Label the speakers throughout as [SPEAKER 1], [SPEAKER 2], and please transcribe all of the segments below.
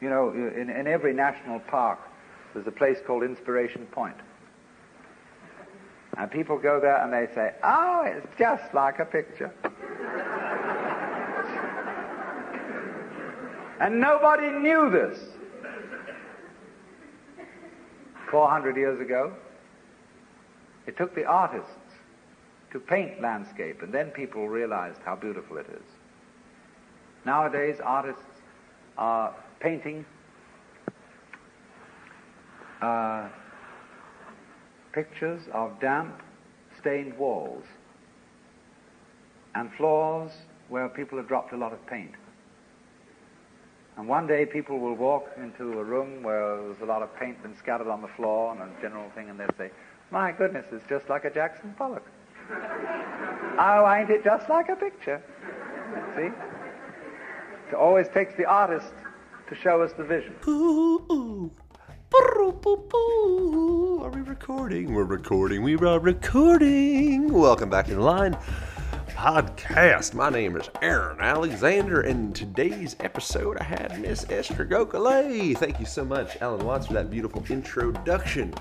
[SPEAKER 1] You know, in, in every national park, there's a place called Inspiration Point. And people go there and they say, oh, it's just like a picture. and nobody knew this. 400 years ago, it took the artists to paint landscape, and then people realized how beautiful it is. Nowadays, artists are painting uh, pictures of damp, stained walls and floors where people have dropped a lot of paint. And one day people will walk into a room where there's a lot of paint been scattered on the floor and a general thing, and they'll say, My goodness, it's just like a Jackson Pollock. oh, ain't it just like a picture? See? It always takes the artist to show us the vision.
[SPEAKER 2] Ooh, Are we recording? We're recording. We are recording. Welcome back to the Align podcast. My name is Aaron Alexander, and in today's episode I had Miss Esther Gokhale. Thank you so much, Alan Watts, for that beautiful introduction.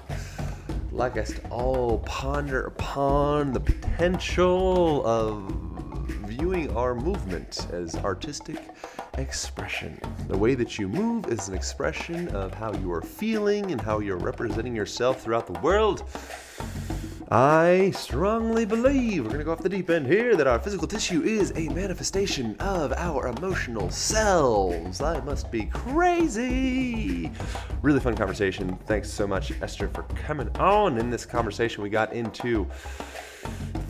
[SPEAKER 2] Like us to all ponder upon the potential of viewing our movement as artistic expression. The way that you move is an expression of how you are feeling and how you're representing yourself throughout the world. I strongly believe, we're going to go off the deep end here, that our physical tissue is a manifestation of our emotional selves. I must be crazy. Really fun conversation. Thanks so much, Esther, for coming on. In this conversation, we got into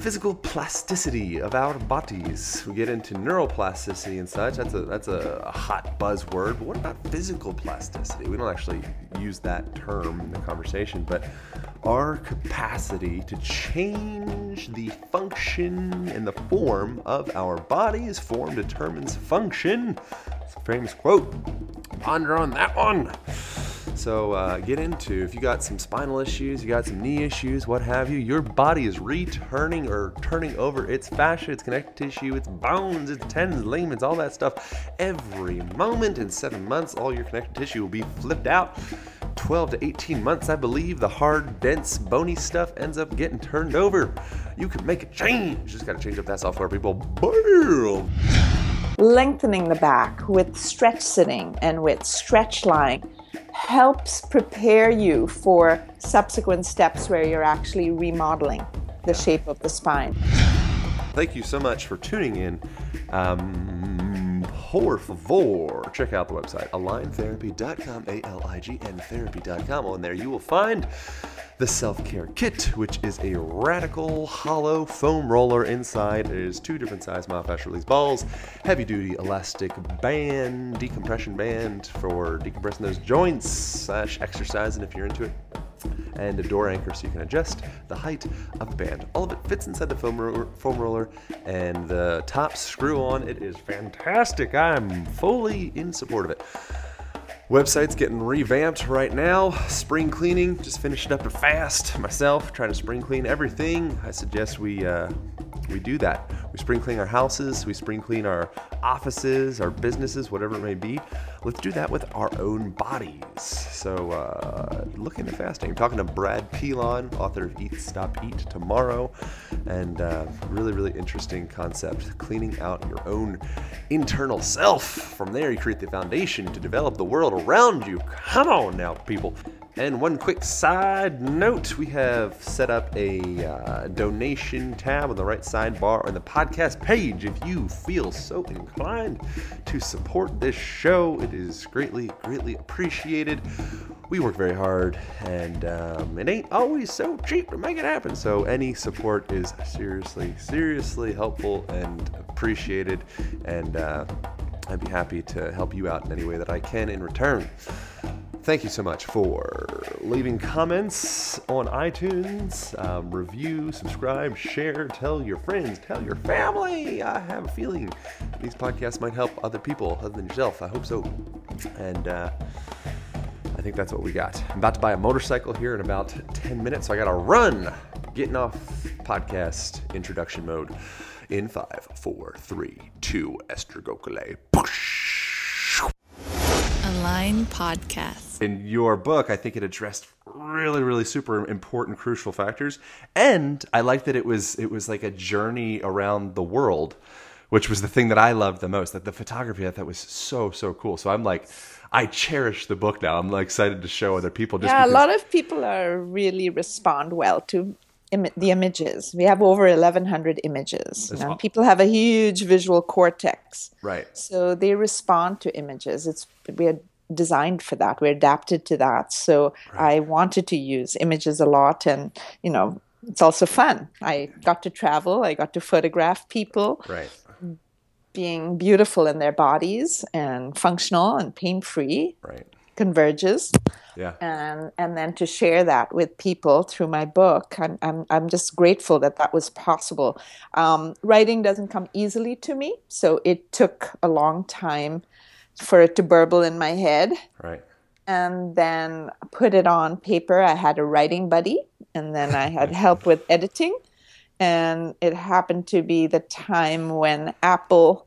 [SPEAKER 2] physical plasticity of our bodies. We get into neuroplasticity and such. That's a that's a hot buzzword. But what about physical plasticity? We don't actually use that term in the conversation, but our capacity to change the function and the form of our bodies. Form determines function. Famous quote. Ponder on that one. So uh, get into if you got some spinal issues, you got some knee issues, what have you. Your body is returning or turning over its fascia, its connective tissue, its bones, its tendons, ligaments, all that stuff. Every moment in seven months, all your connective tissue will be flipped out. 12 to 18 months, I believe, the hard, dense, bony stuff ends up getting turned over. You can make a change. Just got to change up that software, people. Boom!
[SPEAKER 3] Lengthening the back with stretch sitting and with stretch lying helps prepare you for subsequent steps where you're actually remodeling the shape of the spine.
[SPEAKER 2] Thank you so much for tuning in. Um, por favor, check out the website aligntherapy.com, A L I G N therapy.com. On there, you will find the Self Care Kit, which is a radical hollow foam roller inside. It is two different size myofascial release balls, heavy duty elastic band, decompression band for decompressing those joints slash exercising if you're into it and a door anchor so you can adjust the height of the band. All of it fits inside the foam roller, foam roller and the top screw on. It is fantastic. I'm fully in support of it. Website's getting revamped right now. Spring cleaning, just finished up fast myself, trying to spring clean everything. I suggest we uh, we do that. We spring clean our houses, we spring clean our offices, our businesses, whatever it may be. Let's do that with our own bodies. So, uh, look into fasting. I'm talking to Brad Pilon, author of Eat, Stop, Eat Tomorrow, and uh, really, really interesting concept cleaning out your own internal self. From there, you create the foundation to develop the world around you. Come on now, people. And one quick side note we have set up a uh, donation tab on the right sidebar on the podcast page. If you feel so inclined to support this show, it is greatly, greatly appreciated. We work very hard, and um, it ain't always so cheap to make it happen. So, any support is seriously, seriously helpful and appreciated. And uh, I'd be happy to help you out in any way that I can in return. Thank you so much for leaving comments on iTunes. Um, review, subscribe, share, tell your friends, tell your family. I have a feeling these podcasts might help other people other than yourself. I hope so. And uh, I think that's what we got. I'm about to buy a motorcycle here in about 10 minutes, so I got to run. Getting off podcast introduction mode in five, four, three, two. Esther Gokhale.
[SPEAKER 4] Align Podcast.
[SPEAKER 2] In your book, I think it addressed really, really super important, crucial factors, and I liked that it was it was like a journey around the world, which was the thing that I loved the most. That the photography I thought was so so cool. So I'm like, I cherish the book now. I'm like excited to show other people. Just
[SPEAKER 3] yeah,
[SPEAKER 2] because,
[SPEAKER 3] a lot of people are really respond well to Im- the images. We have over 1,100 images. You know, people have a huge visual cortex.
[SPEAKER 2] Right.
[SPEAKER 3] So they respond to images. It's we're designed for that. We're adapted to that. So I wanted to use images a lot, and you know, it's also fun. I got to travel. I got to photograph people
[SPEAKER 2] right.
[SPEAKER 3] being beautiful in their bodies and functional and pain free.
[SPEAKER 2] Right.
[SPEAKER 3] Converges
[SPEAKER 2] Yeah.
[SPEAKER 3] and and then to share that with people through my book i'm i'm, I'm just grateful that that was possible um, writing doesn't come easily to me so it took a long time for it to burble in my head.
[SPEAKER 2] Right.
[SPEAKER 3] and then put it on paper. I had a writing buddy and then i had help with editing. And it happened to be the time when apple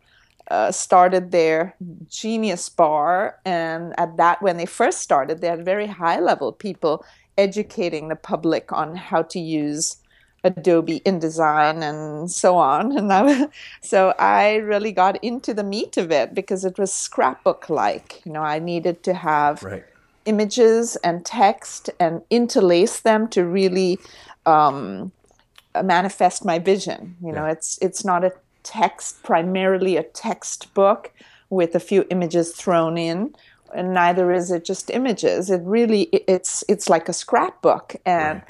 [SPEAKER 3] uh, started their genius bar. And at that when they first started they had very high level people educating the public on how to use adobe indesign and so on and I, so i really got into the meat of it because it was scrapbook like you know i needed to have
[SPEAKER 2] Right.
[SPEAKER 3] images and text and interlace them to really um, manifest my vision. You know,
[SPEAKER 2] Yeah.
[SPEAKER 3] it's it's not a text primarily a textbook with a few images thrown in, and neither is it just images. It really it's it's like a scrapbook, and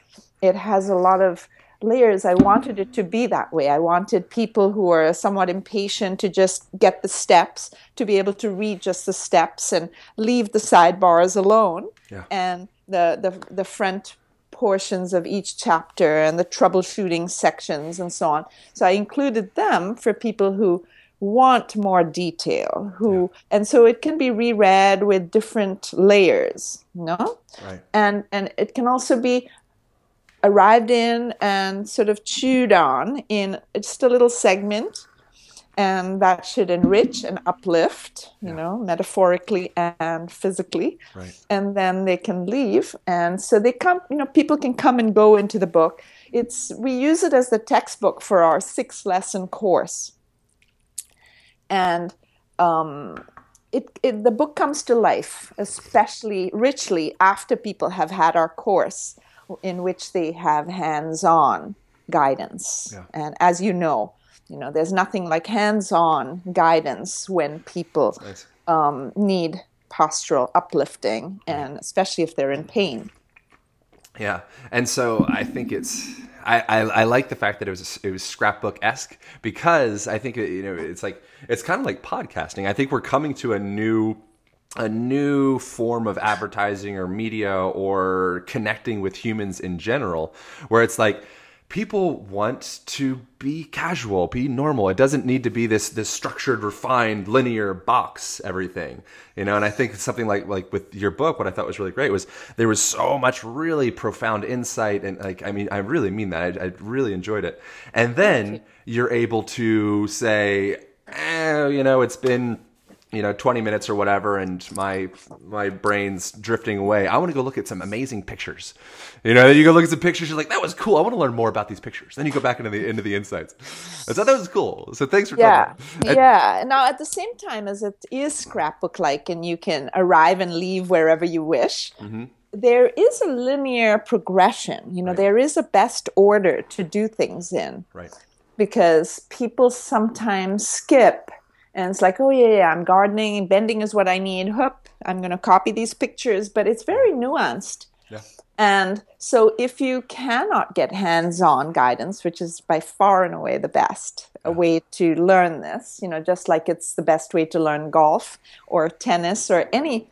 [SPEAKER 3] it has a lot of layers. I wanted it to be that way. I wanted people who are somewhat impatient to just get the steps to be able to read just the steps and leave the sidebars alone
[SPEAKER 2] Yeah.
[SPEAKER 3] and the, the the front portions of each chapter and the troubleshooting sections and so on. So I included them for people who want more detail, who and so it can be reread with different layers, no?
[SPEAKER 2] Right.
[SPEAKER 3] And and it can also be arrived in and sort of chewed on in just a little segment. And that should enrich and uplift you know metaphorically and physically.
[SPEAKER 2] Right.
[SPEAKER 3] and then they can leave. And so they come you know people can come and go into the book. It's we use it as the textbook for our six lesson course. And um, it, it the book comes to life especially richly after people have had our course in which they have hands-on guidance
[SPEAKER 2] Yeah.
[SPEAKER 3] and as you know you know there's nothing like hands-on guidance when people
[SPEAKER 2] Nice.
[SPEAKER 3] um, need postural uplifting and especially if they're in pain
[SPEAKER 2] Yeah, and so I think it's I, I, I like the fact that it was it was scrapbook esque because I think you know it's like it's kind of like podcasting. I think we're coming to a new a new form of advertising or media or connecting with humans in general, where it's like people want to be casual, be normal. It doesn't need to be this this structured, refined, linear box everything. You know, and I think something like like with your book, what I thought was really great was there was so much really profound insight and like I mean I really mean that. I, I really enjoyed it. And then you're able to say, eh, you know, it's been you know 20 minutes or whatever and my my brain's drifting away i want to go look at some amazing pictures. You know you go look at some pictures you're like that was cool i want to learn more about these pictures. Then you go back into the into the insights. I thought that was cool. So thanks for
[SPEAKER 3] yeah.
[SPEAKER 2] talking.
[SPEAKER 3] Yeah. Now at the same time as it is scrapbook like and you can arrive and leave wherever you wish
[SPEAKER 2] Mm-hmm.
[SPEAKER 3] there is a linear progression. You know there is a best order to do things in.
[SPEAKER 2] Right.
[SPEAKER 3] Because people sometimes skip and it's like oh yeah, yeah i'm gardening bending is what i need. Hup, i'm going to copy these pictures. But it's very nuanced.
[SPEAKER 2] Yeah.
[SPEAKER 3] And so, if you cannot get hands on guidance, which is by far and away the best a way to learn this, you know, just like it's the best way to learn golf or tennis or any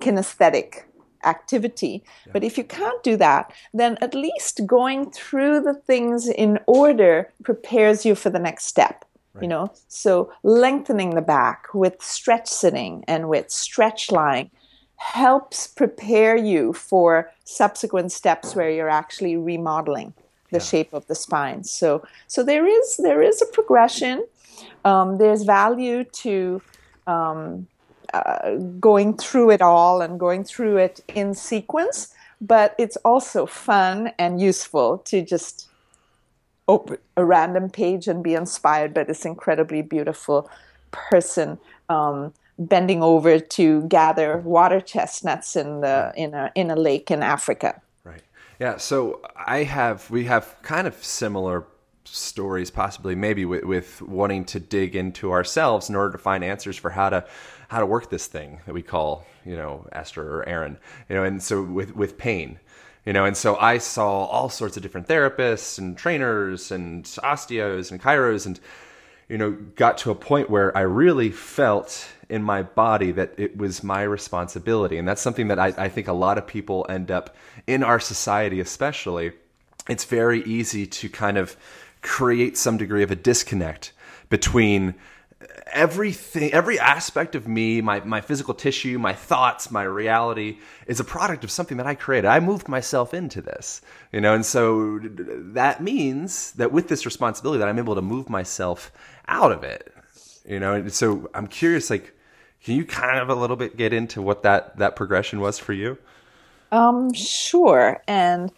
[SPEAKER 3] kinesthetic activity. But if you can't do that, then at least going through the things in order prepares you for the next step. You know, so lengthening the back with stretch sitting and with stretch lying helps prepare you for subsequent steps where you're actually remodeling the shape of the spine. So, so there is there is a progression. Um, there's value to um, uh, going through it all and going through it in sequence, but it's also fun and useful to just open a random page and be inspired by this incredibly beautiful person um, bending over to gather water chestnuts in the in a in a lake in Africa.
[SPEAKER 2] Right. Yeah. So I have we have kind of similar stories, possibly maybe with, with wanting to dig into ourselves in order to find answers for how to how to work this thing that we call you know Esther or Aaron. You know, and so with with pain. You know, and so I saw all sorts of different therapists and trainers and osteos and chiros and you know, got to a point where I really felt in my body that it was my responsibility. And that's something that I, I, think a lot of people end up in our society, especially. It's very easy to kind of create some degree of a disconnect between everything every aspect of me my, my physical tissue my thoughts my reality is a product of something that i created. I moved myself into this you know and so that means that with this responsibility that i'm able to move myself out of it you know and so i'm curious like can you kind of a little bit get into what that that progression was for you?
[SPEAKER 3] Um sure and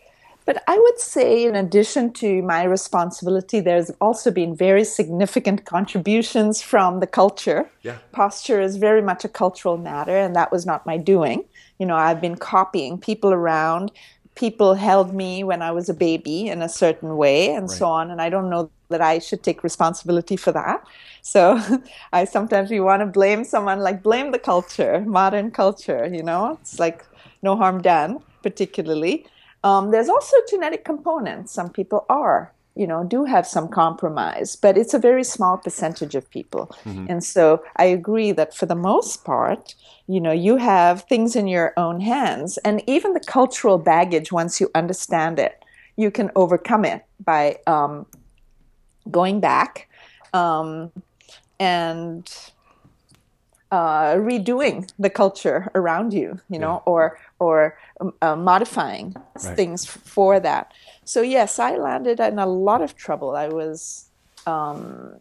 [SPEAKER 3] but I would say, in addition to my responsibility, there's also been very significant contributions from the culture.
[SPEAKER 2] Yeah.
[SPEAKER 3] Posture is very much a cultural matter, and that was not my doing. You know, I've been copying people around. People held me when I was a baby in a certain way, and right. so on. And I don't know that I should take responsibility for that. So I sometimes we want to blame someone, like blame the culture, modern culture. You know, it's like no harm done, particularly. Um, there's also genetic components. Some people are, you know, do have some compromise, but it's a very small percentage of people. Mm-hmm. And so I agree that for the most part, you know, you have things in your own hands. And even the cultural baggage, once you understand it, you can overcome it by um, going back um, and uh, redoing the culture around you, you know, yeah. or or um, uh, modifying right. things for that. So yes, I landed in a lot of trouble. I was um,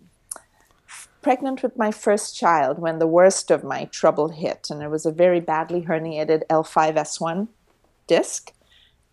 [SPEAKER 3] pregnant with my first child when the worst of my trouble hit, and it was a very badly herniated L5S1 disc,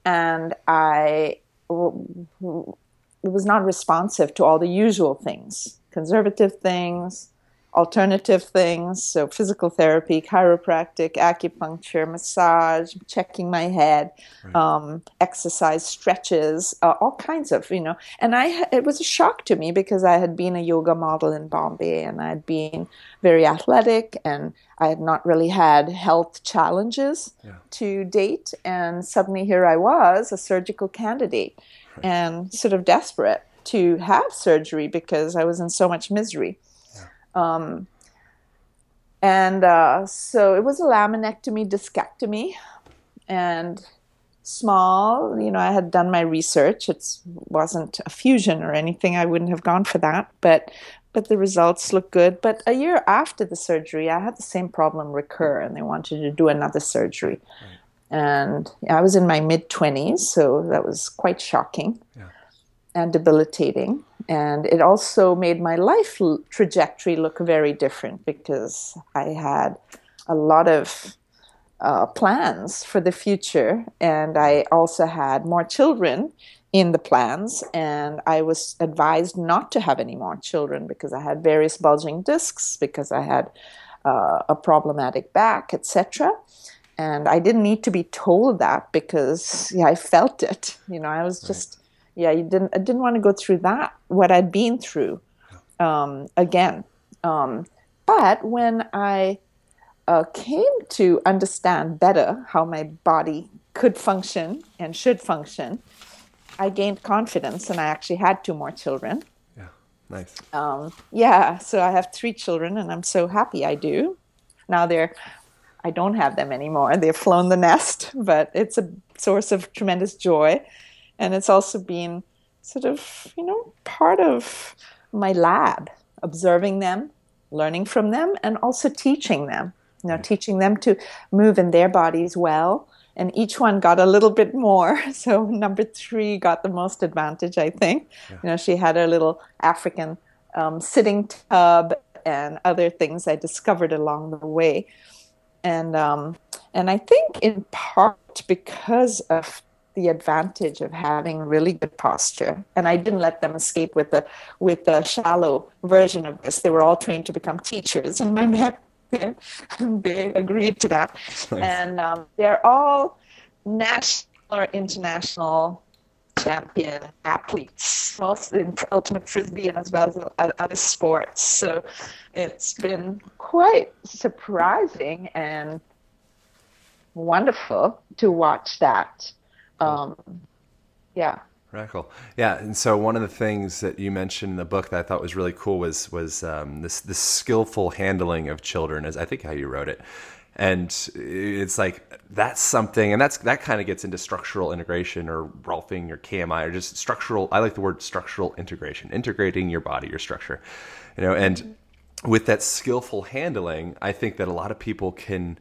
[SPEAKER 3] and I w- was not responsive to all the usual things, conservative things alternative things, so physical therapy, chiropractic, acupuncture, massage, checking my head, right. um, exercise, stretches, uh, all kinds of, you know. And I, it was a shock to me because I had been a yoga model in Bombay and I'd been very athletic and I had not really had health challenges yeah. to date. And suddenly here I was, a surgical candidate, right. and sort of desperate to have surgery because I was in so much misery. Um, and uh, so it was a laminectomy, discectomy, and small. You know, I had done my research. It wasn't a fusion or anything. I wouldn't have gone for that, but but the results look good. But a year after the surgery, I had the same problem recur, and they wanted to do another surgery. Right. And I was in my mid twenties, so that was quite shocking yeah. and debilitating and it also made my life trajectory look very different because I had a lot of uh, plans for the future, and I also had more children in the plans, and I was advised not to have any more children because I had various bulging discs, because I had uh, a problematic back, etc. And I didn't need to be told that because yeah, I felt it. You know, I was just yeah, you didn't. I didn't want to go through that. What I'd been through um, again. Um, but when I uh, came to understand better how my body could function and should function, I gained confidence, and I actually had two more children.
[SPEAKER 2] Yeah, nice.
[SPEAKER 3] Um, yeah, so I have three children, and I'm so happy I do. Now they're I don't have them anymore. They've flown the nest, but it's a source of tremendous joy. And it's also been sort of, you know, part of my lab, observing them, learning from them, and also teaching them, you know, teaching them to move in their bodies well. And each one got a little bit more. So number three got the most advantage, I think. Yeah. You know, she had her little African um, sitting tub and other things I discovered along the way. And um, and I think in part because of the advantage of having really good posture. And I didn't let them escape with the with the shallow version of this. They were all trained to become teachers, and my men they agreed to that. Nice. And um, they're all national or international champion athletes, most in ultimate frisbee and as well as other sports. So it's been quite surprising and wonderful to watch that. Um, yeah.
[SPEAKER 2] Radical. Yeah, and so one of the things that you mentioned in the book that I thought was really cool was was um, this this skillful handling of children, as I think how you wrote it, and it's like that's something, and that's that kind of gets into structural integration or Rolfing or KMI or just structural. I like the word structural integration, integrating your body, your structure, you know, and with that skillful handling, I think that a lot of people can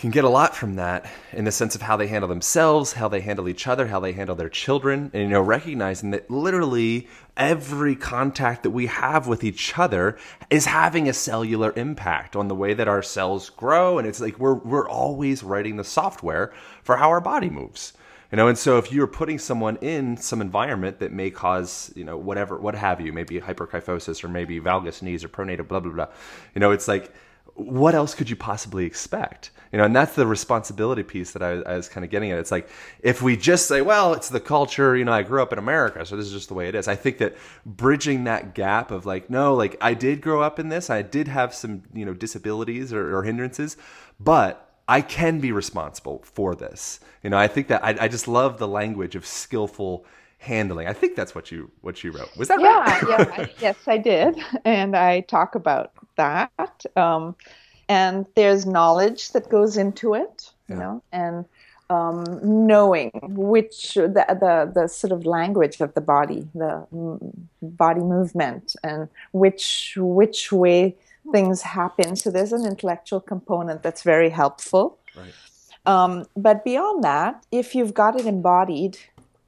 [SPEAKER 2] can get a lot from that in the sense of how they handle themselves, how they handle each other, how they handle their children, and you know, recognizing that literally every contact that we have with each other is having a cellular impact on the way that our cells grow, and it's like we're we're always writing the software for how our body moves. You know, and so if you're putting someone in some environment that may cause, you know, whatever, what have you, maybe hyperkyphosis or maybe valgus knees or pronator, blah blah blah, you know, it's like what else could you possibly expect? You know, and that's the responsibility piece that I, I, was kind of getting at. It's like if we just say, well, it's the culture, you know, I grew up in America, so this is just the way it is. I think that bridging that gap of like, no, like I did grow up in this, I did have some, you know, disabilities or, or hindrances, but I can be responsible for this. You know, I think that I, I just love the language of skillful handling. I think that's what you what you wrote. Was that
[SPEAKER 3] yeah,
[SPEAKER 2] right?
[SPEAKER 3] yeah, I, yes, I did, and I talk about that. Um, and there's knowledge that goes into it, you yeah. know, and um, knowing which the, the the sort of language of the body, the body movement, and which which way things happen. So there's an intellectual component that's very helpful. Right. Um, but beyond that, if you've got it embodied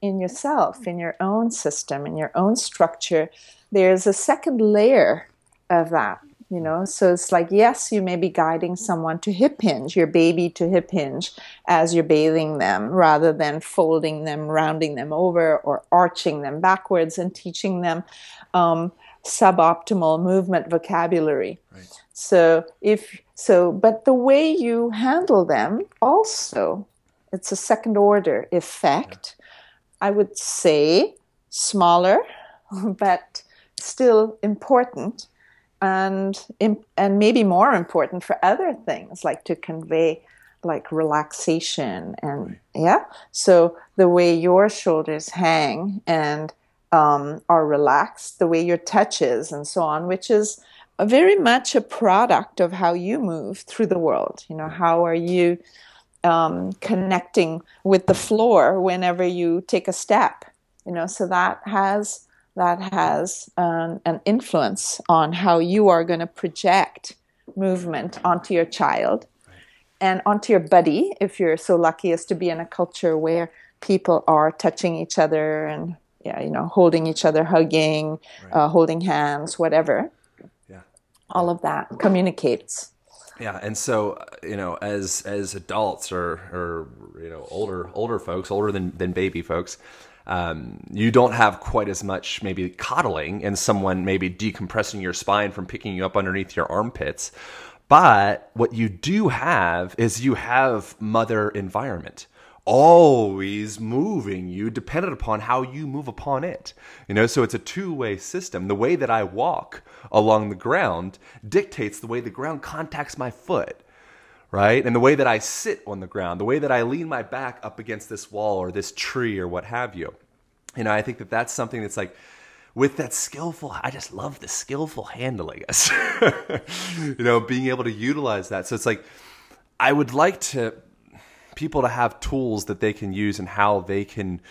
[SPEAKER 3] in yourself, in your own system, in your own structure, there's a second layer of that. You know, so it's like, yes, you may be guiding someone to hip hinge, your baby to hip hinge as you're bathing them, rather than folding them, rounding them over, or arching them backwards and teaching them um, suboptimal movement vocabulary. Right. So, if so, but the way you handle them also, it's a second order effect. I would say smaller, but still important, and and maybe more important for other things like to convey like relaxation and yeah. So the way your shoulders hang and um, are relaxed, the way your touch is, and so on, which is very much a product of how you move through the world. You know, how are you? Um, connecting with the floor whenever you take a step. You know, so that has that has an, an influence on how you are going to project movement onto your child and onto your buddy if you're so lucky as to be in a culture where people are touching each other and yeah you know holding each other hugging right. uh, holding hands whatever yeah all of that communicates
[SPEAKER 2] yeah, and so uh, you know, as as adults or or you know older older folks, older than than baby folks, um, you don't have quite as much maybe coddling and someone maybe decompressing your spine from picking you up underneath your armpits. But what you do have is you have mother environment always moving you dependent upon how you move upon it. You know, so it's a two-way system. The way that I walk along the ground dictates the way the ground contacts my foot. Right? And the way that I sit on the ground, the way that I lean my back up against this wall or this tree or what have you. You know, I think that that's something that's like with that skillful i just love the skillful handling us you know being able to utilize that so it's like I would like to people to have tools that they can use and how they can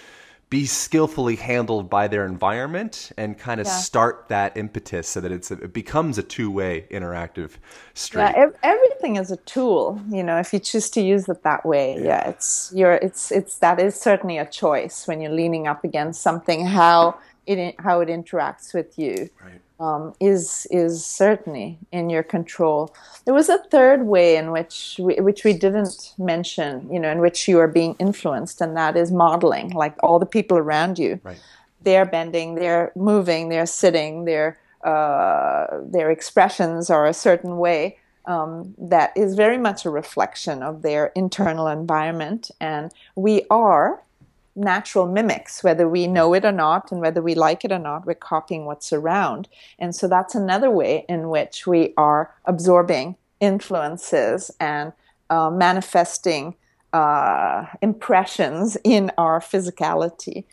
[SPEAKER 2] be skillfully handled by their environment and kind of
[SPEAKER 3] Yeah.
[SPEAKER 2] start that impetus so that it's a, it becomes a two-way interactive street.
[SPEAKER 3] Yeah, ev- everything is a tool. You know, if you choose to use it that way, yeah, it's you're it's it's that is certainly a choice when you're leaning up against something. How it how it interacts with you um, is is certainly in your control. There was a third way in which we, which we didn't mention. You know, in which you are being influenced, and that is modeling. Like all the people around you,
[SPEAKER 2] Right.
[SPEAKER 3] they're bending, they're moving, they're sitting, their uh, their expressions are a certain way um, that is very much a reflection of their internal environment, and we are natural mimics, whether we know it or not, and whether we like it or not, we're copying what's around. And so that's another way in which we are absorbing influences and uh, manifesting uh, impressions in our physicality.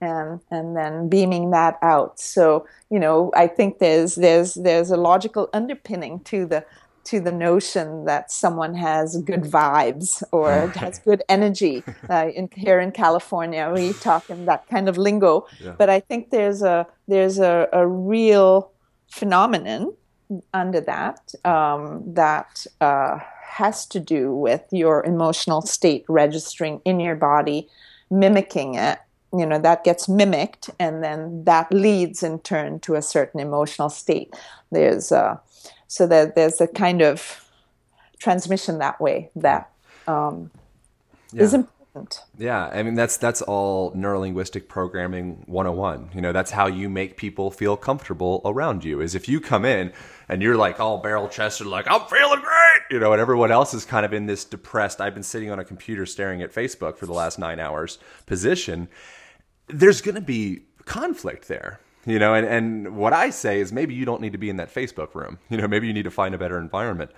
[SPEAKER 3] And, and then beaming that out. So you know, I think there's there's there's a logical underpinning to the to the notion that someone has good vibes or has good energy. Uh, in, here in California, we talk in that kind of lingo. But I think there's a there's a, a real phenomenon under that um, that uh, has to do with your emotional state registering in your body, mimicking it. You know that gets mimicked, and then that leads in turn to a certain emotional state. There's uh, so that there's a kind of transmission that way that um, is important.
[SPEAKER 2] Yeah, I mean that's that's all neurolinguistic programming 101. You know, that's how you make people feel comfortable around you. Is if you come in and you're like all barrel chested like I'm feeling great, you know, and everyone else is kind of in this depressed I've been sitting on a computer staring at Facebook for the last 9 hours position, there's going to be conflict there. You know, and, and what I say is maybe you don't need to be in that Facebook room. You know, maybe you need to find a better environment.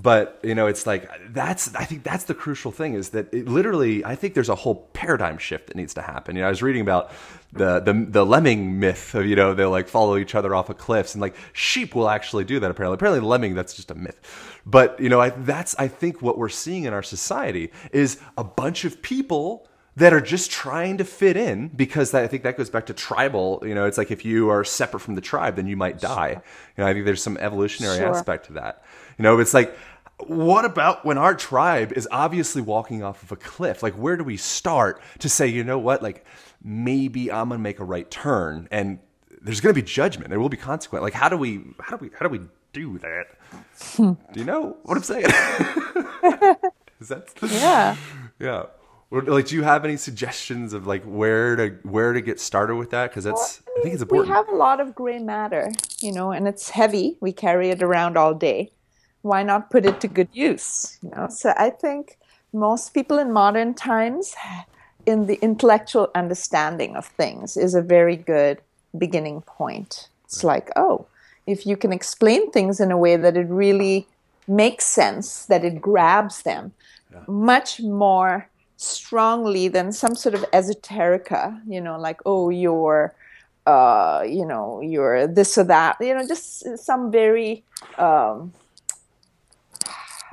[SPEAKER 2] But, you know, it's like that's I think that's the crucial thing is that it literally I think there's a whole paradigm shift that needs to happen. You know, I was reading about the the the lemming myth of, you know, they'll like follow each other off of cliffs and like sheep will actually do that apparently. Apparently lemming that's just a myth. But, you know, I that's I think what we're seeing in our society is a bunch of people that are just trying to fit in because that, I think that goes back to tribal. You know, it's like if you are separate from the tribe, then you might die. You know, I think there's some evolutionary
[SPEAKER 3] Sure.
[SPEAKER 2] aspect to that. You know, it's like, what about when our tribe is obviously walking off of a cliff? Like, where do we start to say, you know what, like maybe I'm gonna make a right turn, and there's gonna be judgment. There will be consequence. Like, how do we, how do we, how do we do that? Hmm. do you know what I'm saying? is that
[SPEAKER 3] Yeah.
[SPEAKER 2] yeah. Like, do you have any suggestions of like where to where to get started with that? Because that's I think it's important.
[SPEAKER 3] We have a lot of gray matter, you know, and it's heavy. We carry it around all day. Why not put it to good use? You know, so I think most people in modern times, in the intellectual understanding of things, is a very good beginning point. It's like, oh, if you can explain things in a way that it really makes sense, that it grabs them, much more strongly than some sort of esoterica, you know, like, oh, you're, uh, you know, you're this or that, you know, just some very um,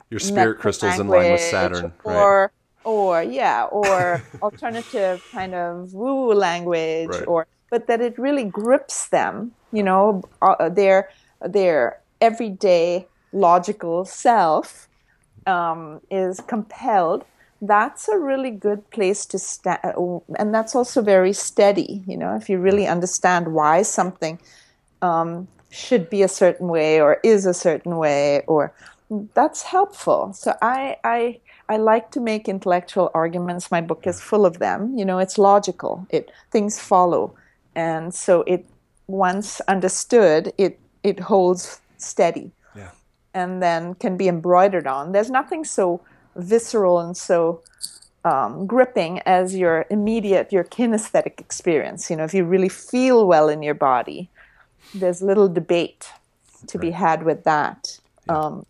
[SPEAKER 2] Your spirit crystals in line with Saturn, right?
[SPEAKER 3] or or yeah, or alternative kind of woo language,
[SPEAKER 2] Right.
[SPEAKER 3] or but that it really grips them, you know, uh, their their everyday logical self um, is compelled. That's a really good place to stand, and that's also very steady. You know, if you really understand why something um, should be a certain way or is a certain way or that's helpful. So i i i like to make intellectual arguments. My book is full of them. You know it's logical. It things follow. And so it once understood it it holds steady.
[SPEAKER 2] Yeah.
[SPEAKER 3] and then can be embroidered on. There's nothing so visceral and so um, gripping as your immediate your kinesthetic experience you know if you really feel well in your body there's little debate to be had with that. Um,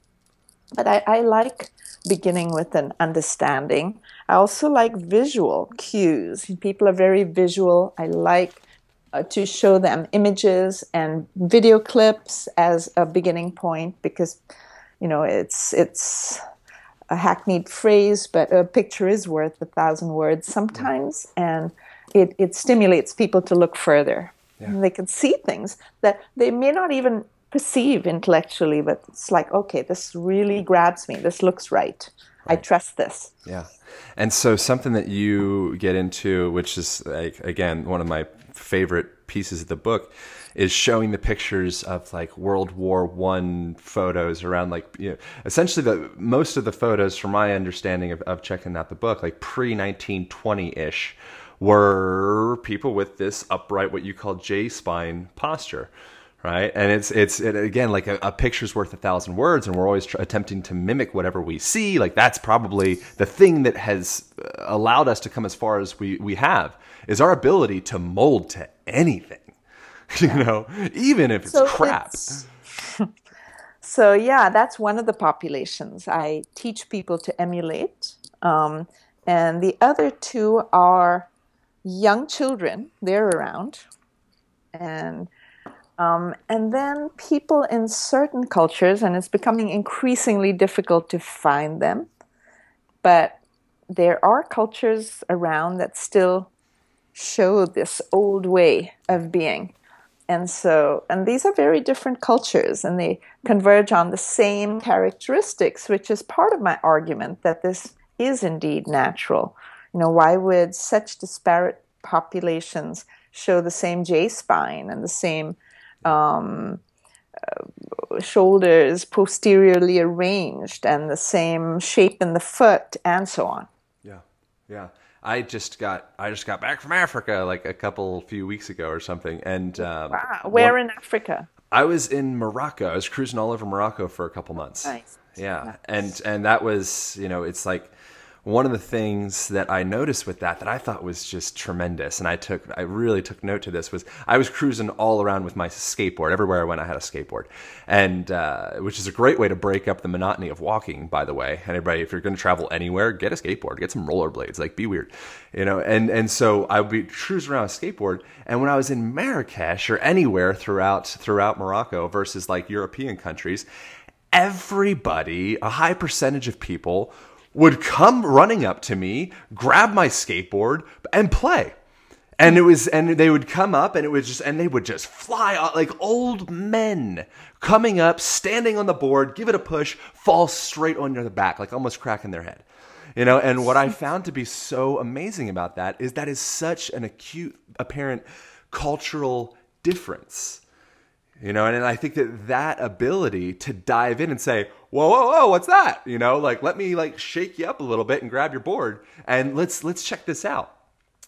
[SPEAKER 3] but I, I like beginning with an understanding. I also like visual cues. People are very visual. I like uh, to show them images and video clips as a beginning point because, you know, it's it's a hackneyed phrase, but a picture is worth a thousand words sometimes, and it, it stimulates people to look further. And they can see things that they may not even perceive intellectually, but it's like, okay, this really grabs me. This looks right. I trust this.
[SPEAKER 2] Yeah. And so something that you get into, which is like again one of my favorite pieces of the book, is showing the pictures of like World War One photos around like you know, essentially the most of the photos, from my understanding of, of checking out the book, like pre nineteen twenty ish, were people with this upright, what you call J spine posture right? And it's it's it, again like a, a, picture's worth a thousand words and we're always tr- attempting to mimic whatever we see. Like that's probably the thing that has uh, allowed us to come as far as we we have is our ability to mold to anything you know even if it's so crap it's,
[SPEAKER 3] so yeah that's one of the populations i teach people to emulate um, and the other two are young children they're around and um, and then people in certain cultures, and it's becoming increasingly difficult to find them, but there are cultures around that still show this old way of being. And so, and these are very different cultures, and they converge on the same characteristics, which is part of my argument that this is indeed natural. You know, why would such disparate populations show the same J spine and the same um, uh, shoulders posteriorly arranged and the same shape in the foot and so on.
[SPEAKER 2] Yeah, yeah. I just got I just got back from Africa like a couple few weeks ago or something, and um,
[SPEAKER 3] wow. where one, in Africa?
[SPEAKER 2] I was in Morocco. I was cruising all over Morocco for a couple months.
[SPEAKER 3] Nice.
[SPEAKER 2] Yeah, nice. and and that was you know it's like one of the things that I noticed with that that I thought was just tremendous, and I took I really took note to this was I was cruising all around with my skateboard everywhere I went. I had a skateboard, and uh, which is a great way to break up the monotony of walking. By the way, anybody if you're going to travel anywhere, get a skateboard, get some rollerblades, like be weird, you know. And and so I would be cruising around a skateboard, and when I was in Marrakesh or anywhere throughout throughout Morocco versus like European countries, everybody, a high percentage of people would come running up to me, grab my skateboard, and play. And it was, and they would come up, and it was just, and they would just fly out like old men coming up, standing on the board, give it a push, fall straight on your back, like almost cracking their head. You know, and what I found to be so amazing about that is that is such an acute, apparent cultural difference. You know, and, and I think that that ability to dive in and say, whoa, whoa, whoa, what's that? You know, like let me like shake you up a little bit and grab your board and let's let's check this out.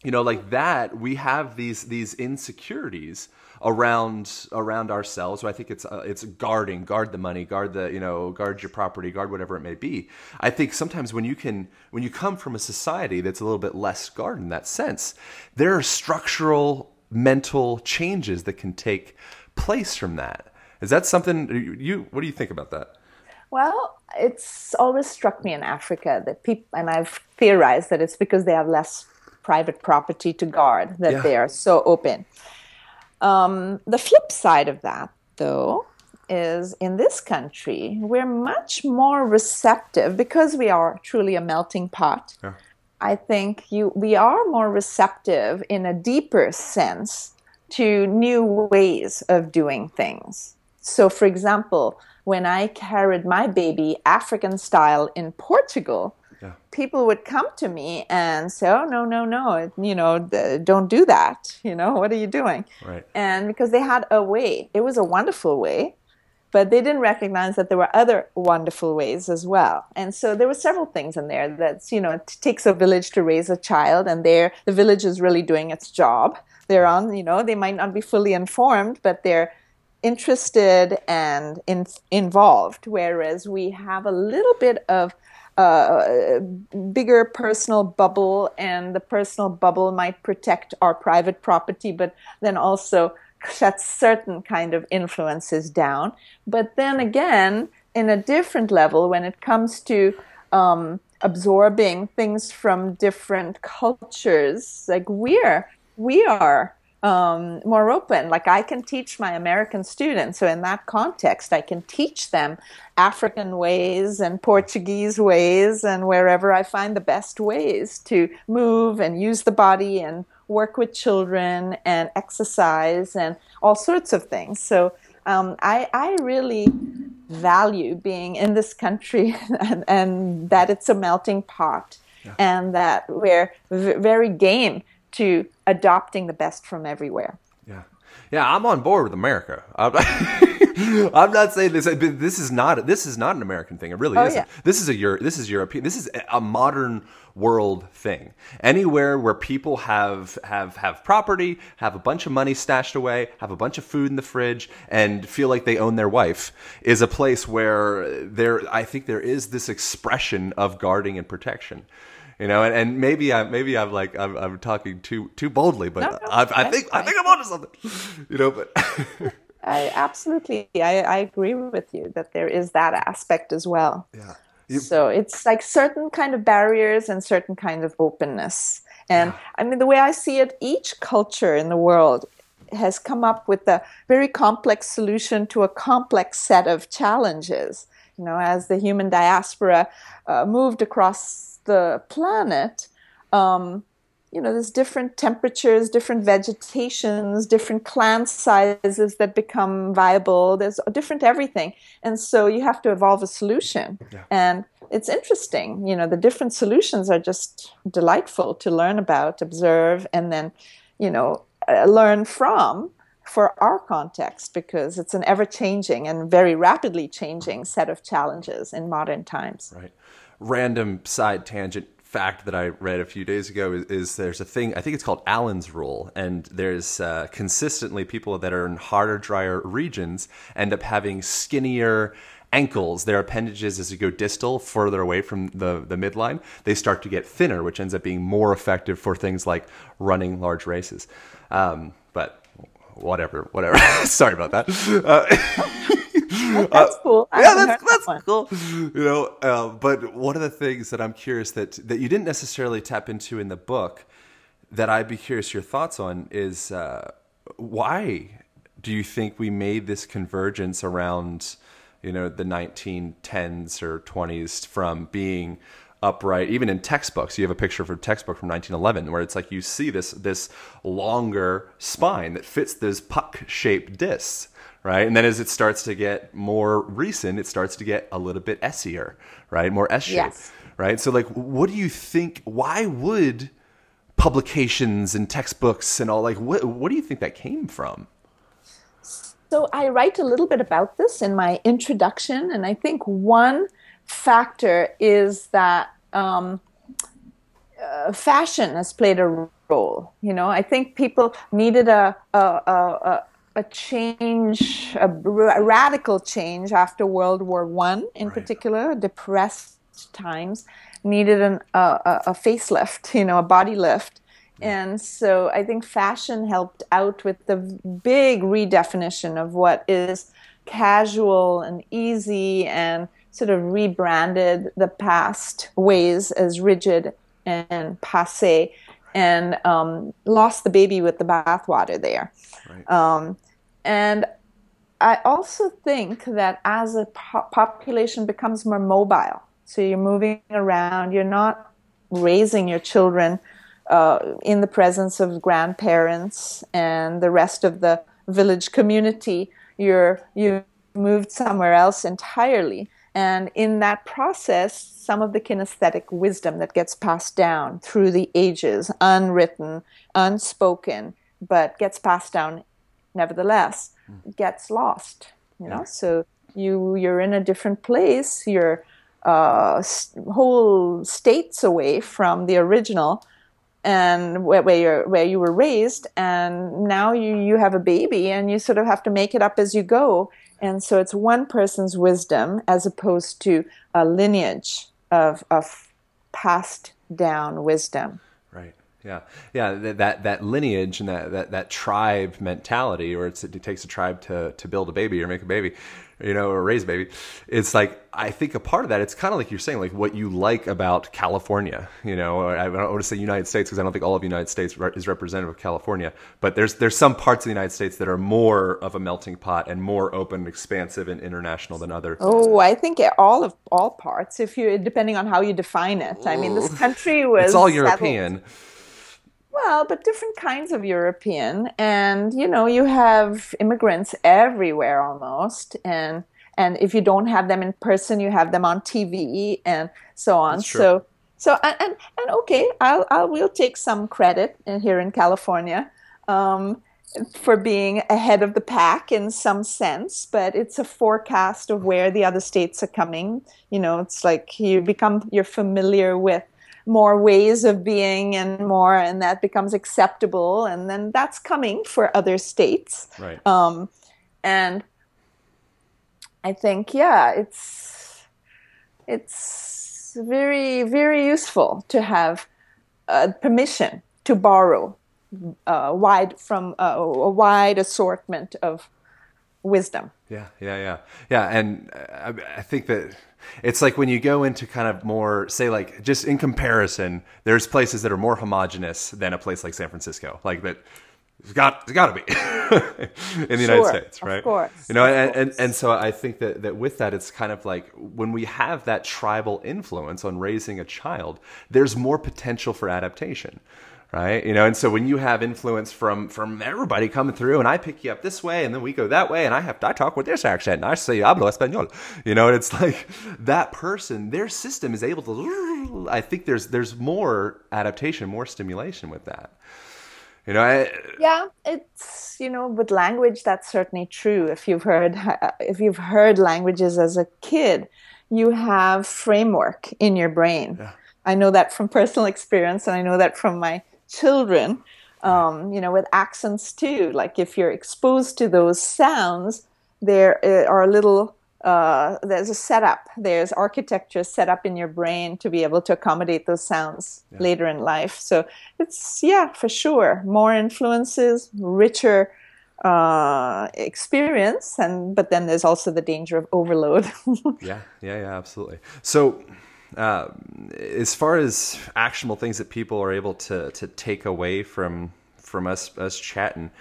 [SPEAKER 2] You know, like that, we have these these insecurities around around ourselves. So I think it's uh, it's guarding, guard the money, guard the you know, guard your property, guard whatever it may be. I think sometimes when you can when you come from a society that's a little bit less guarded in that sense, there are structural mental changes that can take place from that. Is that something you what do you think about that?
[SPEAKER 3] Well, it's always struck me in Africa that people, and I've theorized that it's because they have less private property to guard that yeah. they are so open. Um, the flip side of that, though, is in this country, we're much more receptive because we are truly a melting pot. Yeah. I think you we are more receptive in a deeper sense to new ways of doing things. So, for example, when I carried my baby African style in Portugal, yeah. people would come to me and say, "Oh no, no, no! You know, the, don't do that. You know, what are you doing?"
[SPEAKER 2] Right.
[SPEAKER 3] And because they had a way, it was a wonderful way, but they didn't recognize that there were other wonderful ways as well. And so there were several things in there. That's you know, it takes a village to raise a child, and there the village is really doing its job. They're on, you know, they might not be fully informed, but they're interested and in, involved, whereas we have a little bit of uh, bigger personal bubble, and the personal bubble might protect our private property, but then also shuts certain kind of influences down. But then again, in a different level, when it comes to um, absorbing things from different cultures, like we're we are um, more open. Like I can teach my American students, so in that context, I can teach them African ways and Portuguese ways, and wherever I find the best ways to move and use the body and work with children and exercise and all sorts of things. So um, I, I really value being in this country and, and that it's a melting pot yeah. and that we're v- very game to adopting the best from everywhere.
[SPEAKER 2] Yeah. Yeah, I'm on board with America. I'm, I'm not saying this. This is not. This is not an American thing. It really oh, isn't. Yeah. This is a Euro, This is European. This is a modern world thing. Anywhere where people have have have property, have a bunch of money stashed away, have a bunch of food in the fridge, and feel like they own their wife is a place where there. I think there is this expression of guarding and protection you know, and, and maybe I maybe I'm like I'm, I'm talking too too boldly, but no, no, I, I think fine. I think I'm onto something, you know. But
[SPEAKER 3] I absolutely I, I agree with you that there is that aspect as well.
[SPEAKER 2] Yeah.
[SPEAKER 3] You, so it's like certain kind of barriers and certain kind of openness. And yeah. I mean, the way I see it, each culture in the world has come up with a very complex solution to a complex set of challenges. You know, as the human diaspora uh, moved across the planet, um, you know, there's different temperatures, different vegetations, different clan sizes that become viable. There's different everything. And so you have to evolve a solution. Yeah. And it's interesting. You know, the different solutions are just delightful to learn about, observe, and then, you know, uh, learn from for our context because it's an ever changing and very rapidly changing set of challenges in modern times.
[SPEAKER 2] Right random side tangent fact that I read a few days ago is, is, there's a thing I think it's called Allen's rule, and there's uh, consistently people that are in harder, drier regions end up having skinnier ankles. Their appendages, as you go distal, further away from the the midline, they start to get thinner, which ends up being more effective for things like running large races. Um, but whatever, whatever. Sorry about that. Uh,
[SPEAKER 3] that's uh, cool.
[SPEAKER 2] I yeah, that's that's that cool. You know, uh, but one of the things that I'm curious that that you didn't necessarily tap into in the book that I'd be curious your thoughts on is uh, why do you think we made this convergence around you know the 1910s or 20s from being upright even in textbooks you have a picture of a textbook from 1911 where it's like you see this this longer spine that fits those puck shaped discs right? And then as it starts to get more recent, it starts to get a little bit essier, right? More S shaped, yes. right? So, like, what do you think? Why would publications and textbooks and all like what what do you think that came from?
[SPEAKER 3] So I write a little bit about this in my introduction, and I think one factor is that um, uh, fashion has played a role. You know, I think people needed a, a, a, a change, a, a, radical change after World War One, in right. particular, depressed times, needed an, a, a facelift, you know, a body lift. And so I think fashion helped out with the big redefinition of what is casual and easy and sort of rebranded the past ways as rigid and passe and um, lost the baby with the bathwater there. Right. Um, and I also think that as a po- population becomes more mobile, so you're moving around, you're not raising your children uh, in the presence of grandparents and the rest of the village community. You're you moved somewhere else entirely, and in that process, some of the kinesthetic wisdom that gets passed down through the ages, unwritten, unspoken, but gets passed down nevertheless mm. gets lost you know yeah. so you you're in a different place you're uh, whole states away from the original and where, where you where you were raised and now you you have a baby and you sort of have to make it up as you go and so it's one person's wisdom as opposed to a lineage of of passed down wisdom.
[SPEAKER 2] Right yeah, yeah, that that lineage and that that, that tribe mentality, or it takes a tribe to, to build a baby or make a baby. you know, or raise a baby. It's like I think a part of that. It's kind of like you're saying, like what you like about California. You know, or I don't want to say United States because I don't think all of the United States is representative of California. But there's there's some parts of the United States that are more of a melting pot and more open, and expansive, and international than others.
[SPEAKER 3] Oh, I think all of all parts. If you depending on how you define it. I mean, this country was
[SPEAKER 2] It's all
[SPEAKER 3] settled-
[SPEAKER 2] European.
[SPEAKER 3] Well, but different kinds of European, and you know, you have immigrants everywhere almost, and and if you don't have them in person, you have them on TV and so on. So so and, and and okay, I'll I will take some credit in, here in California. Um, for being ahead of the pack in some sense, but it's a forecast of where the other states are coming. You know, it's like you become you're familiar with more ways of being and more, and that becomes acceptable, and then that's coming for other states.
[SPEAKER 2] Right.
[SPEAKER 3] Um, and I think, yeah, it's it's very very useful to have uh, permission to borrow uh, wide from uh, a wide assortment of wisdom.
[SPEAKER 2] Yeah, yeah, yeah, yeah. And uh, I, I think that it's like when you go into kind of more, say, like just in comparison, there's places that are more homogenous than a place like San Francisco. Like that, it's got it's got to be in the United
[SPEAKER 3] Sure,
[SPEAKER 2] States,
[SPEAKER 3] of
[SPEAKER 2] right?
[SPEAKER 3] course,
[SPEAKER 2] You know,
[SPEAKER 3] of
[SPEAKER 2] and, and and so I think that that with that, it's kind of like when we have that tribal influence on raising a child, there's more potential for adaptation right you know and so when you have influence from from everybody coming through and i pick you up this way and then we go that way and i have i talk with this accent and i say hablo español you know and it's like that person their system is able to i think there's there's more adaptation more stimulation with that you know I,
[SPEAKER 3] Yeah, it's you know, with language that's certainly true. If you've heard if you've heard languages as a kid, you have framework in your brain. I know that from personal experience, and I know that from my children. Um, you know, with accents too. Like if you're exposed to those sounds, there uh, are little. Uh, there's a setup. There's architecture set up in your brain to be able to accommodate those sounds later in life. So it's yeah, for sure, more influences, richer uh, experience, and but then there's also the danger of overload.
[SPEAKER 2] Yeah, yeah, yeah, absolutely. So, uh, as far as actionable things that people are able to to take away from from us us chatting,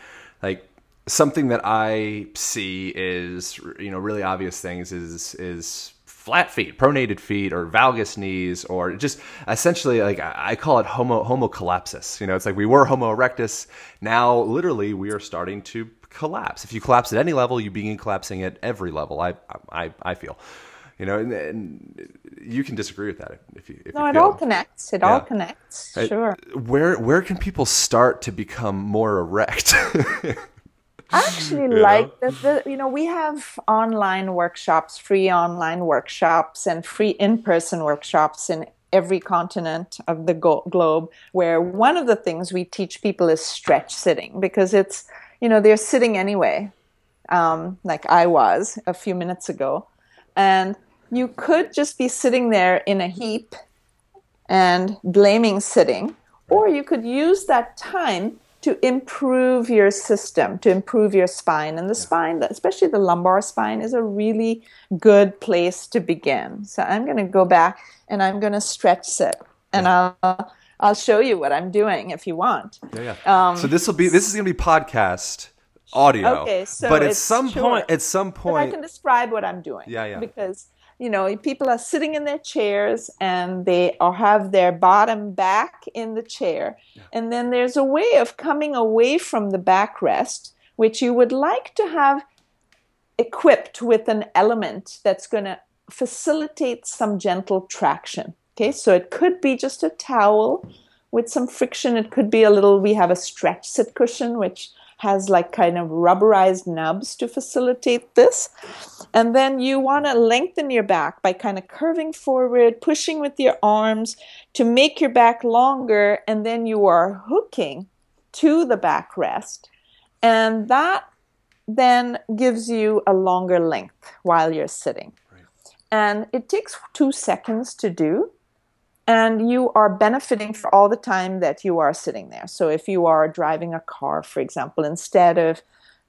[SPEAKER 2] like something that I see is you know really obvious things is is flat feet, pronated feet, or valgus knees, or just essentially like I call it homo homo collapsus. You know, it's like we were Homo erectus. Now, literally, we are starting to collapse. If you collapse at any level, you begin collapsing at every level. I I I feel. You know, and, and you can disagree with that if you. If
[SPEAKER 3] no,
[SPEAKER 2] you
[SPEAKER 3] it all connects. It all connects. Sure.
[SPEAKER 2] Where where can people start to become more erect?
[SPEAKER 3] I actually like the, the you know we have online workshops, free online workshops, and free in-person workshops in every continent of the go- globe. Where one of the things we teach people is stretch sitting because it's you know they're sitting anyway, um, like I was a few minutes ago, and you could just be sitting there in a heap and blaming sitting, or you could use that time to improve your system, to improve your spine. And the spine, especially the lumbar spine, is a really good place to begin. So I'm going to go back and I'm going to stretch sit, and I'll I'll show you what I'm doing if you want.
[SPEAKER 2] Yeah, yeah. so this will be this is gonna be podcast audio.
[SPEAKER 3] Um, Okay, so
[SPEAKER 2] but at some
[SPEAKER 3] sure.
[SPEAKER 2] point, at some
[SPEAKER 3] But I can describe what I'm doing.
[SPEAKER 2] Yeah, yeah.
[SPEAKER 3] Because you know, people are sitting in their chairs and they are have their bottom back in the chair, and then there's a way of coming away from the backrest, which you would like to have equipped with an element that's going to facilitate some gentle traction. Okay, so it could be just a towel with some friction. It could be a little, we have a stretch sit cushion, which has like kind of rubberized nubs to facilitate this. And then you want to lengthen your back by kind of curving forward, pushing with your arms to make your back longer. And then you are hooking to the backrest. And that then gives you a longer length while you're sitting. And it takes two seconds to do. And you are benefiting for all the time that you are sitting there. So if you are driving a car, for example, instead of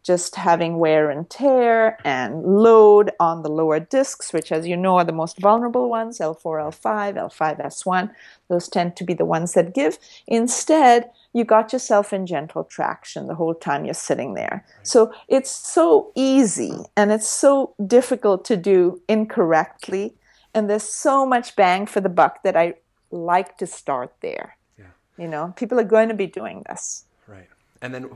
[SPEAKER 3] just having wear and tear and load on the lower discs, which, as you know, are the most vulnerable ones L4, L5, L5S1. Those tend to be the ones that give. Instead, you got yourself in gentle traction the whole time you're sitting there. So it's so easy and it's so difficult to do incorrectly. And there's so much bang for the buck that I like to start there.
[SPEAKER 2] Yeah.
[SPEAKER 3] You know, people are going to be doing this.
[SPEAKER 2] Right. And then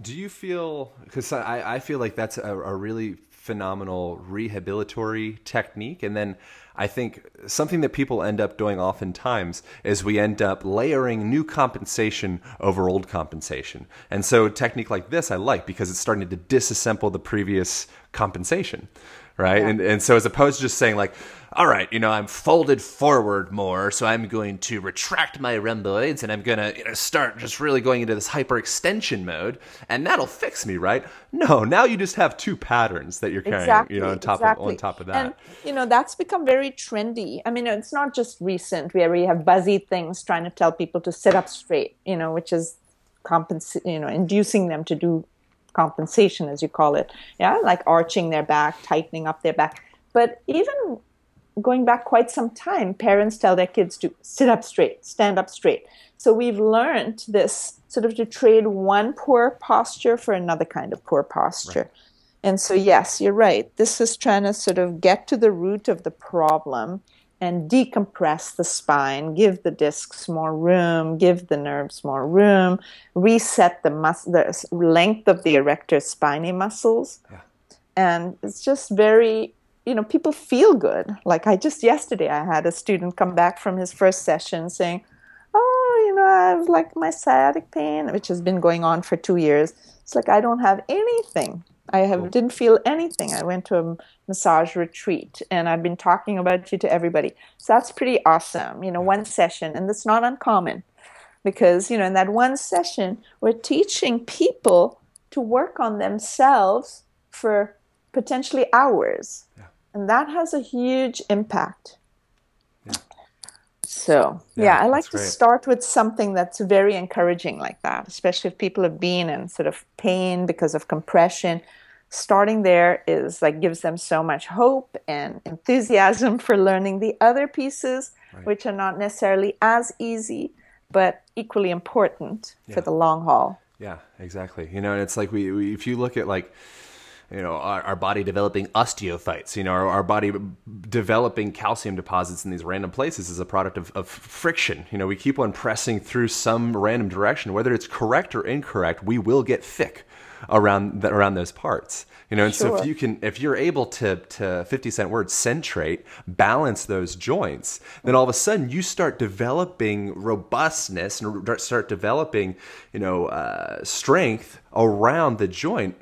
[SPEAKER 2] do you feel, because I, I feel like that's a, a really phenomenal rehabilitatory technique. And then I think something that people end up doing oftentimes is we end up layering new compensation over old compensation. And so a technique like this I like because it's starting to disassemble the previous compensation right? Yeah. And and so as opposed to just saying like, all right, you know, I'm folded forward more, so I'm going to retract my rhomboids and I'm gonna you know, start just really going into this hyperextension mode, and that'll fix me, right? No, now you just have two patterns that you're carrying,
[SPEAKER 3] exactly,
[SPEAKER 2] you know, on top
[SPEAKER 3] exactly.
[SPEAKER 2] of on top of that.
[SPEAKER 3] And you know, that's become very trendy. I mean, it's not just recent where we have buzzy things trying to tell people to sit up straight, you know, which is compens- you know, inducing them to do compensation, as you call it. Yeah, like arching their back, tightening up their back. But even going back quite some time, parents tell their kids to sit up straight, stand up straight. So we've learned this sort of to trade one poor posture for another kind of poor posture. Right. And so, yes, you're right. This is trying to sort of get to the root of the problem and decompress the spine, give the discs more room, give the nerves more room, reset the, mus- the length of the erector spinae muscles. Yeah. And it's just very, you know, people feel good. Like I just yesterday, I had a student come back from his first session saying, Oh, you know, I have like my sciatic pain, which has been going on for two years. It's like I don't have anything. I have didn't feel anything. I went to a massage retreat and I've been talking about you to everybody. So that's pretty awesome. You know, one session and that's not uncommon because, you know, in that one session we're teaching people to work on themselves for potentially hours. Yeah. And that has a huge impact. So, yeah, yeah I like to start with something that's very encouraging like that, especially if people have been in sort of pain because of compression. Starting there is like gives them so much hope and enthusiasm for learning the other pieces, right. which are not necessarily as easy, but equally important yeah. for the long haul.
[SPEAKER 2] Yeah, exactly. You know, and it's like we, we if you look at like you know our, our body developing osteophytes you know our, our, body developing calcium deposits in these random places is a product of, of friction you know we keep on pressing through some random direction whether it's correct or incorrect we will get thick around the, around those parts you know and sure. so if you can if you're able to to 50 cent word centrate balance those joints then all of a sudden you start developing robustness and start developing you know uh, strength around the joint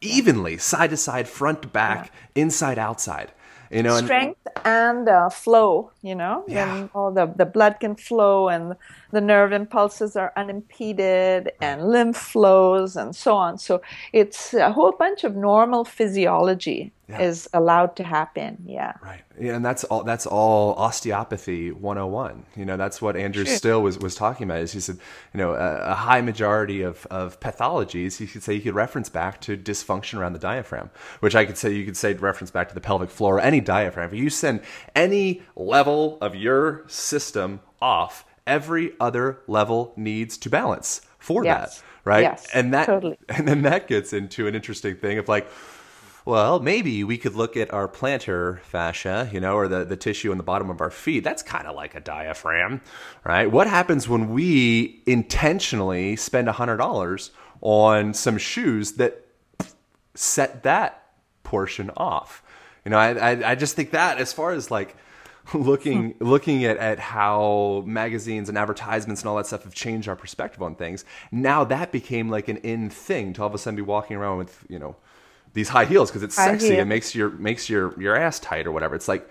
[SPEAKER 2] evenly, side to side, front to back, yeah. inside outside. You know,
[SPEAKER 3] strength and, and uh, flow. You know, yeah. all the the blood can flow and the nerve impulses are unimpeded and lymph flows and so on. So it's a whole bunch of normal physiology yeah. is allowed to happen. Yeah.
[SPEAKER 2] Right. Yeah, and that's all that's all osteopathy 101. You know, that's what Andrew sure. Still was, was talking about is he said, you know, a, a, high majority of, of pathologies, you could say you could reference back to dysfunction around the diaphragm, which I could say you could say reference back to the pelvic floor, any diaphragm. If you send any level of your system off, every other level needs to balance for yes. that. Right.
[SPEAKER 3] Yes,
[SPEAKER 2] and that
[SPEAKER 3] totally.
[SPEAKER 2] and then that gets into an interesting thing of like, well, maybe we could look at our plantar fascia, you know, or the, the tissue on the bottom of our feet. That's kind of like a diaphragm, right? What happens when we intentionally spend $100 on some shoes that set that portion off? You know, I, I, I just think that as far as like looking hmm. looking at, at how magazines and advertisements and all that stuff have changed our perspective on things, now that became like an in thing to all of a sudden be walking around with, you know, these high heels because it's sexy. It makes your makes your your ass tight or whatever. It's like,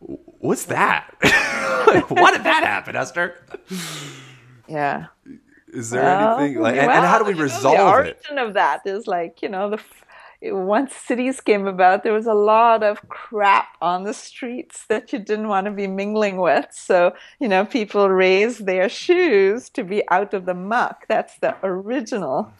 [SPEAKER 2] what's that? why did that happen, Esther?
[SPEAKER 3] Yeah.
[SPEAKER 2] Is there well, anything like, and, well, and, how do we resolve it?
[SPEAKER 3] the
[SPEAKER 2] origin
[SPEAKER 3] it? of that is like you know the once cities came about, there was a lot of crap on the streets that you didn't want to be mingling with. So, you know, people raised their shoes to be out of the muck. That's the original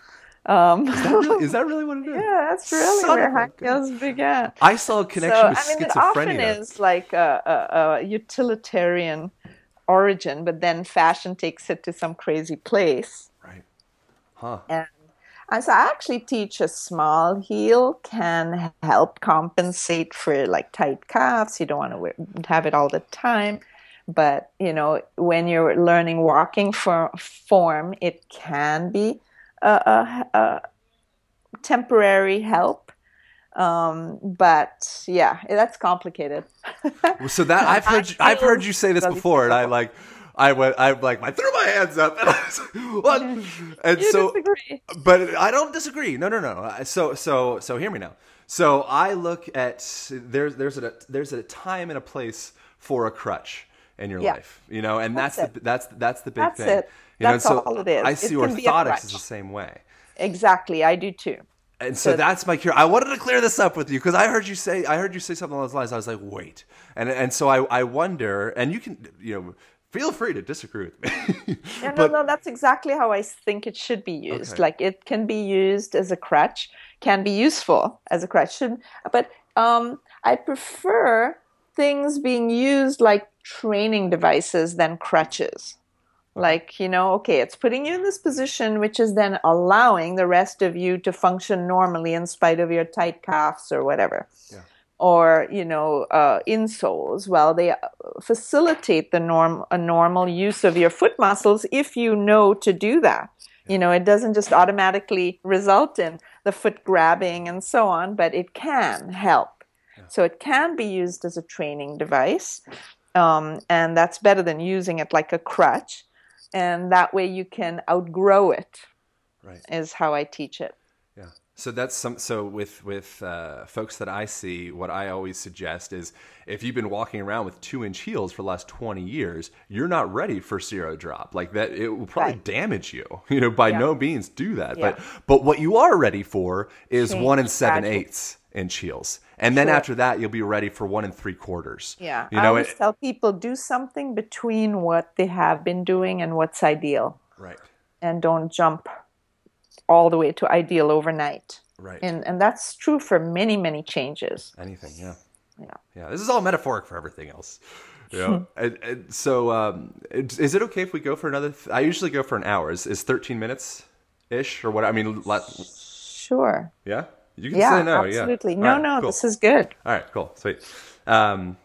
[SPEAKER 3] Um,
[SPEAKER 2] Is that really, is that really what it is?
[SPEAKER 3] yeah, that's really
[SPEAKER 2] Son
[SPEAKER 3] where
[SPEAKER 2] of
[SPEAKER 3] high heels began.
[SPEAKER 2] I saw a connection
[SPEAKER 3] so,
[SPEAKER 2] with
[SPEAKER 3] I mean, it often is like a, a, a utilitarian origin, but then fashion takes it to some crazy place.
[SPEAKER 2] Right. Huh.
[SPEAKER 3] And, and so I actually teach a small heel can help compensate for like tight calves. You don't want to wear, have it all the time. But, you know, when you're learning walking for form, it can be a, a, a temporary help. Um, but yeah, that's complicated.
[SPEAKER 2] So that I've heard you, I've heard you say this before, and I like I went I like I threw my hands up and I was like, what? And
[SPEAKER 3] You
[SPEAKER 2] so
[SPEAKER 3] disagree.
[SPEAKER 2] but I don't disagree. No, no, no. So so so hear me now. So I look at there's there's a there's a time and a place for a crutch in your
[SPEAKER 3] Yeah.
[SPEAKER 2] life, you know, and that's
[SPEAKER 3] That's
[SPEAKER 2] the, that's that's the big
[SPEAKER 3] That's
[SPEAKER 2] thing.
[SPEAKER 3] it.
[SPEAKER 2] You know,
[SPEAKER 3] That's
[SPEAKER 2] so
[SPEAKER 3] all it is.
[SPEAKER 2] I see
[SPEAKER 3] can be a
[SPEAKER 2] orthotics is the same way.
[SPEAKER 3] Exactly, I do too.
[SPEAKER 2] And so
[SPEAKER 3] So-
[SPEAKER 2] that's my cure. I wanted to clear this up with you because I heard you say I heard you say something along those lines. I was like, wait, and and so I I wonder, and you can you know feel free to disagree with me.
[SPEAKER 3] Yeah, no,
[SPEAKER 2] But-
[SPEAKER 3] no, that's exactly how I think it should be used.
[SPEAKER 2] Okay.
[SPEAKER 3] Like it can be used as a crutch, can be useful as a crutch, should, but um, I prefer things being used like training devices than crutches. Like, you know, okay, it's putting you in this position, which is then allowing the rest of you to function normally in spite of your tight calves or whatever. Or, you know, uh, insoles. Well, they uh, facilitate the norm, a normal use of your foot muscles if you know to do that. You know, it doesn't just automatically result in the foot grabbing and so on, but it can help. So it can be used as a training device, um, and that's better than using it like a crutch. And that way you can outgrow it,
[SPEAKER 2] right.
[SPEAKER 3] is how I teach it.
[SPEAKER 2] Yeah. So that's some. So with with uh, folks that I see, what I always suggest is if you've been walking around with two inch heels for the last twenty years, you're not ready for zero drop. Like that, it will probably
[SPEAKER 3] Right.
[SPEAKER 2] damage you. You know, by
[SPEAKER 3] Yeah.
[SPEAKER 2] no means do that.
[SPEAKER 3] Yeah.
[SPEAKER 2] But but what you are ready for is
[SPEAKER 3] Change
[SPEAKER 2] one and seven
[SPEAKER 3] gradually.
[SPEAKER 2] eighths inch heels, and then
[SPEAKER 3] Sure.
[SPEAKER 2] after that, you'll be ready for one and three quarters.
[SPEAKER 3] Yeah.
[SPEAKER 2] You know, I
[SPEAKER 3] always
[SPEAKER 2] it,
[SPEAKER 3] tell people do something between what they have been doing and what's ideal,
[SPEAKER 2] right.
[SPEAKER 3] and don't jump all the way to ideal overnight.
[SPEAKER 2] Right.
[SPEAKER 3] And and that's true for many many changes.
[SPEAKER 2] Anything, yeah.
[SPEAKER 3] Yeah.
[SPEAKER 2] Yeah, this is all metaphoric for everything else. Yeah. and, and so, um, is it okay if we go for another? Th- I usually go for an hour. Is, is 13 minutes ish or what? I mean, la-
[SPEAKER 3] Sure.
[SPEAKER 2] yeah? You can
[SPEAKER 3] Yeah,
[SPEAKER 2] say no.
[SPEAKER 3] absolutely.
[SPEAKER 2] Yeah.
[SPEAKER 3] No,
[SPEAKER 2] right,
[SPEAKER 3] no,
[SPEAKER 2] cool.
[SPEAKER 3] this is good.
[SPEAKER 2] All right, cool. Sweet. Um,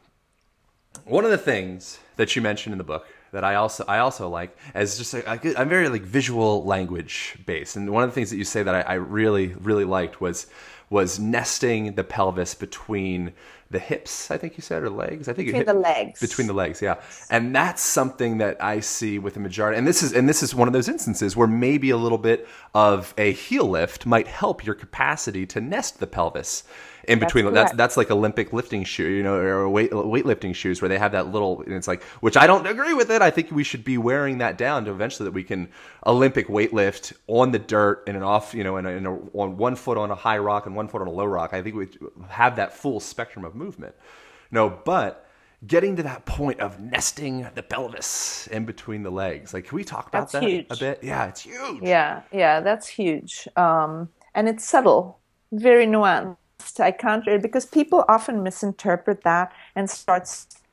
[SPEAKER 2] one of the things that you mentioned in the book that I also I also like is just I, I'm very like visual language based, and one of the things that you say that I, I really really liked was was nesting the pelvis between the hips. I think you said or legs. I think
[SPEAKER 3] Between
[SPEAKER 2] hip-
[SPEAKER 3] the legs.
[SPEAKER 2] Between the legs, yeah. And that's something that I see with the majority. And this is and this is one of those instances where maybe a little bit of a heel lift might help your capacity to nest the pelvis in between. That's
[SPEAKER 3] correct.
[SPEAKER 2] that's like Olympic lifting shoe, you know, or weight weightlifting shoes where they have that little. And it's like, which I don't agree with it. I think we should be wearing that down to eventually that we can Olympic weightlift on the dirt and an off, you know, in a, in a, on one foot on a high rock and one foot on a low rock. I think we have that full spectrum of movement. No, but getting to that point of nesting the pelvis in between the legs, like, can we talk about
[SPEAKER 3] That's
[SPEAKER 2] that
[SPEAKER 3] huge.
[SPEAKER 2] a bit? Yeah, it's huge.
[SPEAKER 3] Yeah, yeah, that's huge. Um, and it's subtle, very nuanced. I can't really, because people often misinterpret that and start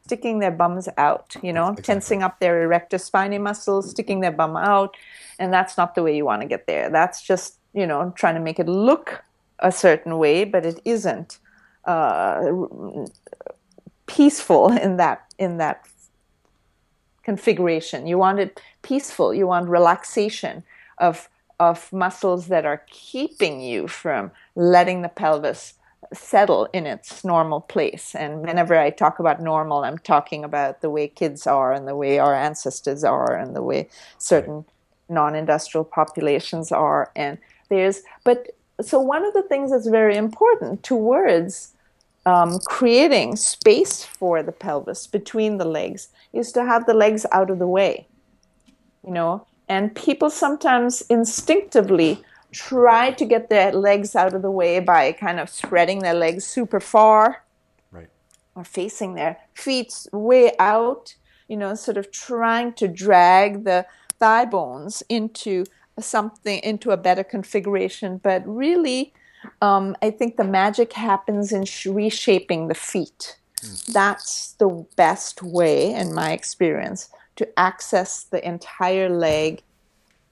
[SPEAKER 3] sticking their bums out, you know, tensing up their erector spinae muscles, sticking their bum out. And that's not the way you want to get there. That's just, you know, trying to make it look a certain way, but it isn't uh, peaceful in that in that configuration. You want it peaceful. You want relaxation of of muscles that are keeping you from letting the pelvis settle in its normal place. And whenever I talk about normal, I'm talking about the way kids are and the way our ancestors are and the way certain non-industrial populations are. And there's but so one of the things that's very important towards um, creating space for the pelvis between the legs is to have the legs out of the way you know? And people sometimes instinctively try to get their legs out of the way by kind of spreading their legs super far
[SPEAKER 2] Right.
[SPEAKER 3] or facing their feet way out, you know, sort of trying to drag the thigh bones into something into a better configuration. But really, um, I think the magic happens in sh- reshaping the feet. That's the best way, in my experience, to access the entire leg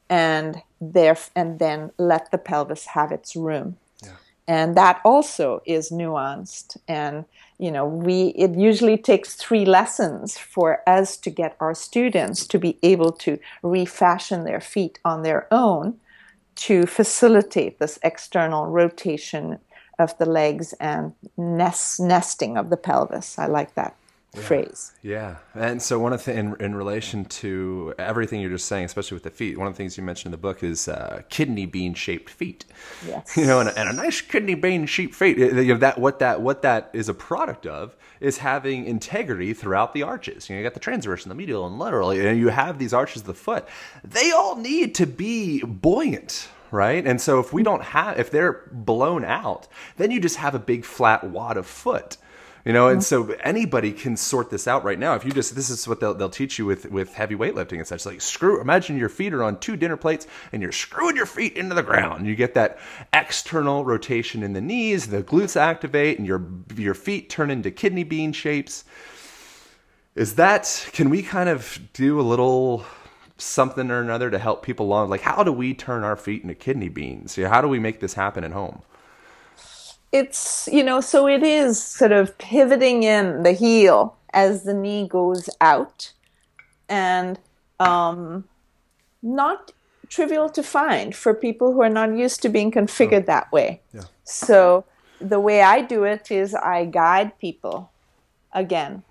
[SPEAKER 3] and there and then let the pelvis have its room. And that also is nuanced and you know we it usually takes three lessons for us to get our students to be able to refashion their feet on their own to facilitate this external rotation of the legs and nest, nesting of the pelvis. I like that phrase.
[SPEAKER 2] Yeah, and so one of the in in relation to everything you're just saying, especially with the feet, one of the things you mentioned in the book is uh, kidney bean shaped feet.
[SPEAKER 3] Yes.
[SPEAKER 2] You know, and a, and a nice kidney bean shaped feet. You know that what that what that is a product of is having integrity throughout the arches. You know, you got the transverse and the medial and lateral, and you have these arches of the foot. They all need to be buoyant. Right, and so if we don't have, if they're blown out, then you just have a big flat wad of foot. You know, and mm-hmm. so anybody can sort this out right now. If you just, this is what they'll, they'll teach you with, with heavy weightlifting and such. Like, screw, imagine your feet are on two dinner plates and you're screwing your feet into the ground. You get that external rotation in the knees, the glutes activate, and your, your feet turn into kidney bean shapes. Is that, can we kind of do a little something or another to help people along? Like, how do we turn our feet into kidney beans? How do we make this happen at home?
[SPEAKER 3] It's you know so it is sort of pivoting in the heel as the knee goes out and um, not trivial to find for people who are not used to being configured that way
[SPEAKER 2] Yeah.
[SPEAKER 3] so the way i do it is i guide people again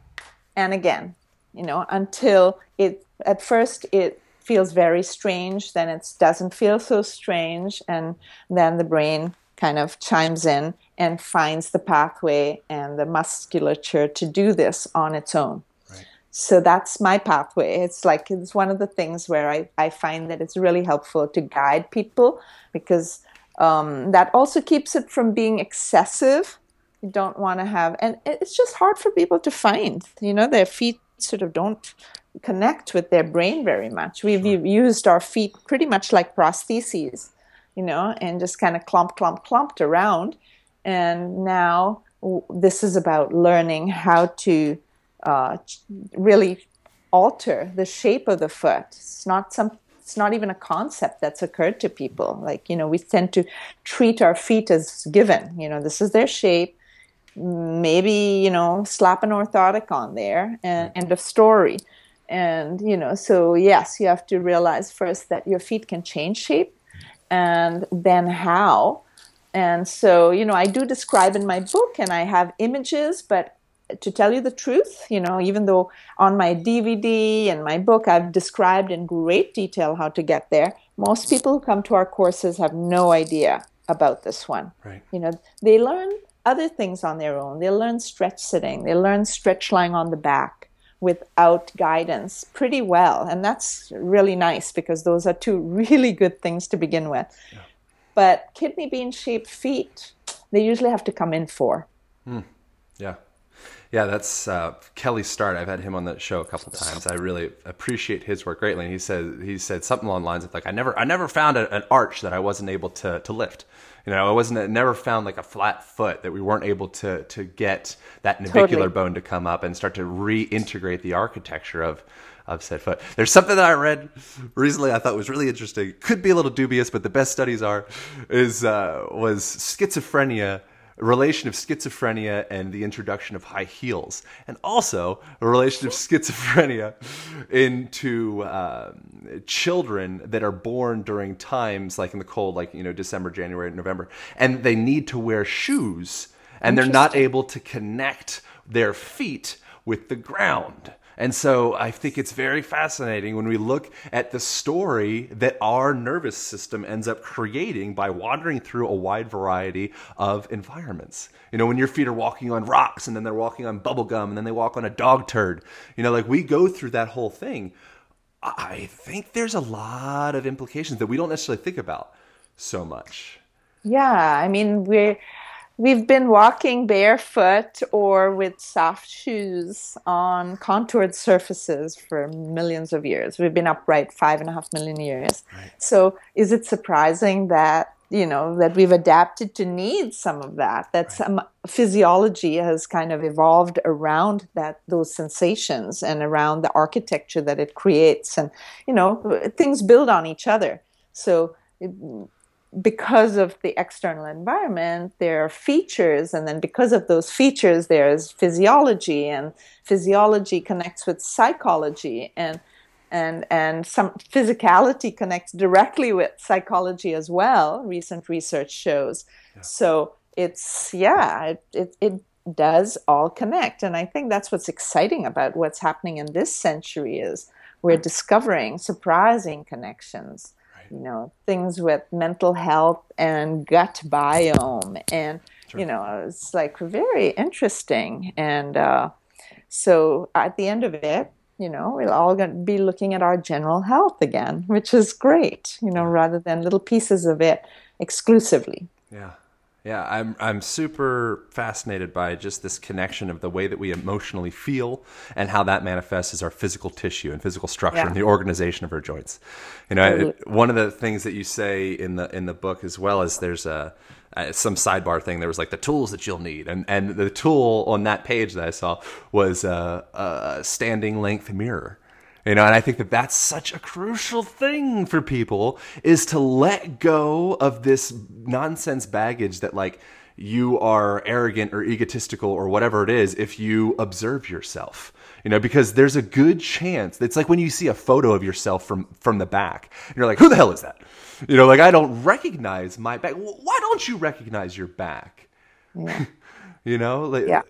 [SPEAKER 3] and again you know until it at first it feels very strange then it doesn't feel so strange and then the brain kind of chimes in and finds the pathway and the musculature to do this on its own. So that's my pathway. It's like it's one of the things where i, I find that it's really helpful to guide people because um, that also keeps it from being excessive. You don't want to have and it's just hard for people to find. You know their feet sort of don't connect with their brain very much. We've u- used our feet pretty much like prostheses you know and just kind of clump clump clumped around and now w- this is about learning how to uh, really alter the shape of the foot. It's not some it's not even a concept that's occurred to people. Like you know we tend to treat our feet as given. You know this is their shape. Maybe you know slap an orthotic on there and end of story. And you know so yes you have to realize first that your feet can change shape and then how and so you know i do describe in my book and i have images but to tell you the truth you know even though on my dvd and my book i've described in great detail how to get there. Most people who come to our courses have no idea about this one.
[SPEAKER 2] Right.
[SPEAKER 3] you know they learn other things on their own. They learn stretch sitting. They learn stretch lying on the back without guidance pretty well. And that's really nice because those are two really good things to begin with but kidney bean shaped feet they usually have to come in for
[SPEAKER 2] Yeah. Yeah, that's uh, Kelly Starrett. I've had him on the show a couple times. I really appreciate his work greatly. And he said he said something along the lines of like, I never I never found a, an arch that I wasn't able to to lift. You know, I wasn't I never found like a flat foot that we weren't able to to get that navicular
[SPEAKER 3] Totally.
[SPEAKER 2] bone to come up and start to reintegrate the architecture of of said foot. There's something that I read recently I thought was really interesting. Could be a little dubious, but the best studies are is uh, was schizophrenia relation of schizophrenia and the introduction of high heels, and also a relation of schizophrenia into um, children that are born during times like in the cold, like you know December, January, November, and they need to wear shoes, and they're not able to connect their feet with the ground. And so I think it's very fascinating when we look at the story that our nervous system ends up creating by wandering through a wide variety of environments. You know, when your feet are walking on rocks and then they're walking on bubble gum and then they walk on a dog turd, you know, like we go through that whole thing. I think there's a lot of implications that we don't necessarily think about so much.
[SPEAKER 3] Yeah, I mean we're we've been walking barefoot or with soft shoes on contoured surfaces for millions of years. We've been upright five and a half million years. Right. So, is it surprising that you know that we've adapted to need some of that? That right. some physiology has kind of evolved around that those sensations and around the architecture that it creates, and you know things build on each other. So. It, because of the external environment, there are features, and then because of those features, there's physiology, and physiology connects with psychology, and and and some physicality connects directly with psychology as well. Recent research shows. Yeah. So it's yeah, it, it it does all connect, and I think that's what's exciting about what's happening in this century is we're mm. discovering surprising connections you know things with mental health and gut biome. And sure. you know it's like very interesting. And uh, so at the end of it you know we're all going to be looking at our general health again which is great you know rather than little pieces of it exclusively.
[SPEAKER 2] Yeah yeah, I'm I'm super fascinated by just this connection of the way that we emotionally feel and how that manifests as our physical tissue and physical structure yeah. and the organization of our joints. You know, it, one of the things that you say in the in the book as well is there's a uh, some sidebar thing. There was like the tools that you'll need, and and the tool on that page that I saw was a, a standing length mirror. You know, and I think that that's such a crucial thing for people is to let go of this nonsense baggage that like you are arrogant or egotistical or whatever it is if you observe yourself. You know, because there's a good chance. It's like when you see a photo of yourself from from the back, and you're like, "Who the hell is that?" You know, like I don't recognize my back. Why don't you recognize your back? Yeah. you know, like
[SPEAKER 3] yeah.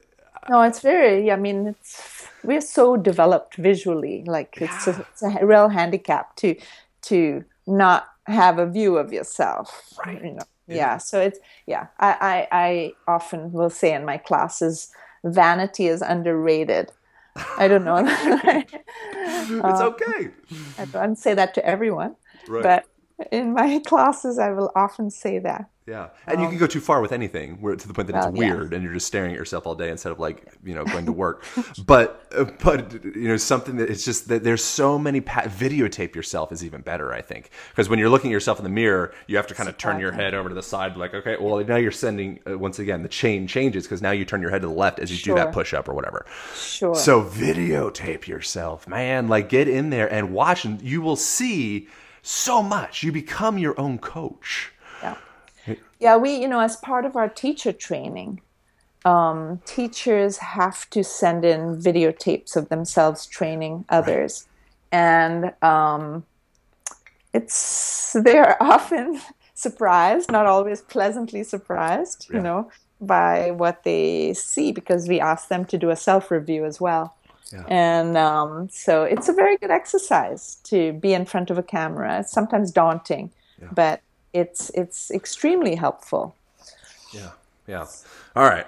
[SPEAKER 3] No, it's very. I mean, it's we're so developed visually. Like it's, a, it's a real handicap to to not have a view of yourself. Right. You know. Yeah. yeah. So it's yeah. I, I I often will say in my classes, vanity is underrated. I don't know.
[SPEAKER 2] it's uh, okay.
[SPEAKER 3] I don't say that to everyone, right. but in my classes, I will often say that.
[SPEAKER 2] Yeah, and um, you can go too far with anything, where to the point that well, it's weird, yeah. and you're just staring at yourself all day instead of like you know going to work. but uh, but you know something that it's just that there's so many pa- videotape yourself is even better, I think, because when you're looking at yourself in the mirror, you have to kind of turn your head over to the side, like okay, well now you're sending uh, once again the chain changes because now you turn your head to the left as you sure. do that push up or whatever.
[SPEAKER 3] Sure.
[SPEAKER 2] So videotape yourself, man. Like get in there and watch, and you will see so much. You become your own coach.
[SPEAKER 3] Yeah. Yeah, we, you know, as part of our teacher training, um, teachers have to send in videotapes of themselves training others. Right. And um, it's, they're often surprised, not always pleasantly surprised, yeah. you know, by what they see because we ask them to do a self review as well. Yeah. And um, so it's a very good exercise to be in front of a camera. It's sometimes daunting, yeah. but it's it's extremely helpful.
[SPEAKER 2] Yeah, yeah. All right,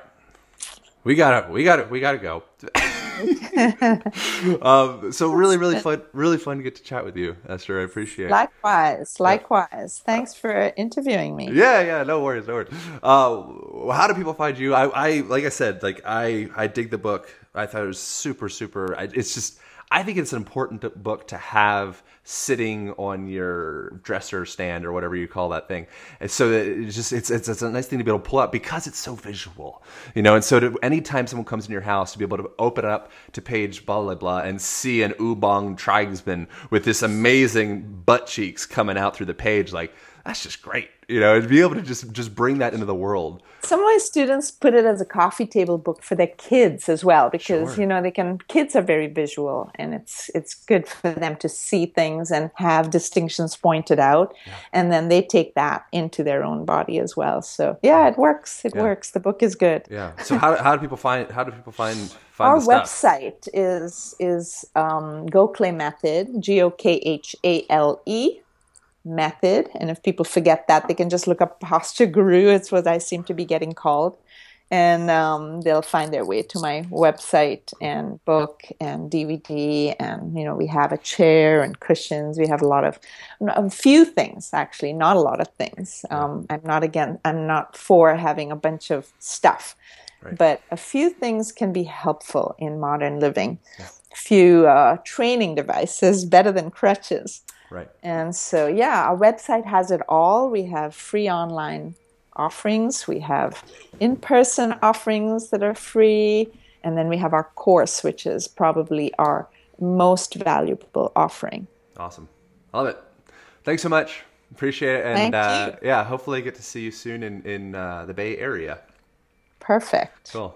[SPEAKER 2] we gotta we gotta we gotta go. um, so really, really fun, really fun to get to chat with you, Esther. I appreciate it.
[SPEAKER 3] Likewise, likewise. Thanks for interviewing me.
[SPEAKER 2] Yeah, yeah. No worries, no worries. Uh, how do people find you? I, I, like I said, like I, I dig the book. I thought it was super, super. It's just, I think it's an important book to have sitting on your dresser stand or whatever you call that thing. And so it's just it's, it's, it's a nice thing to be able to pull up because it's so visual, you know. And so to, anytime someone comes in your house to be able to open up to page blah blah blah and see an Ubong tribesman with this amazing butt cheeks coming out through the page, like that's just great you know, and be able to just just bring that into the world.
[SPEAKER 3] Some of my students put it as a coffee table book for their kids as well, because sure. you know they can. Kids are very visual, and it's it's good for them to see things and have distinctions pointed out, yeah. and then they take that into their own body as well. So yeah, it works. It yeah. works. The book is good.
[SPEAKER 2] Yeah. So how, how do people find how do people find find
[SPEAKER 3] our website is is um, Gokhale Method G O K H A L E method. And if people forget that, they can just look up Posture Guru. It's what I seem to be getting called. and um, they'll find their way to my website and book and DVD. And you know, we have a chair and cushions. We have a lot of a few things actually, not a lot of things. Um, I'm not again. I'm not for having a bunch of stuff,
[SPEAKER 5] Right.
[SPEAKER 3] but a few things can be helpful in modern living. A few uh, training devices better than crutches.
[SPEAKER 5] Right.
[SPEAKER 3] And so, yeah, our website has it all. We have free online offerings, we have in person offerings that are free, and then we have our course, which is probably our most valuable offering.
[SPEAKER 5] Awesome. I love it. Thanks so much. Appreciate it. And uh, yeah, hopefully get to see you soon in, in uh, the Bay Area.
[SPEAKER 3] Perfect.
[SPEAKER 5] Cool.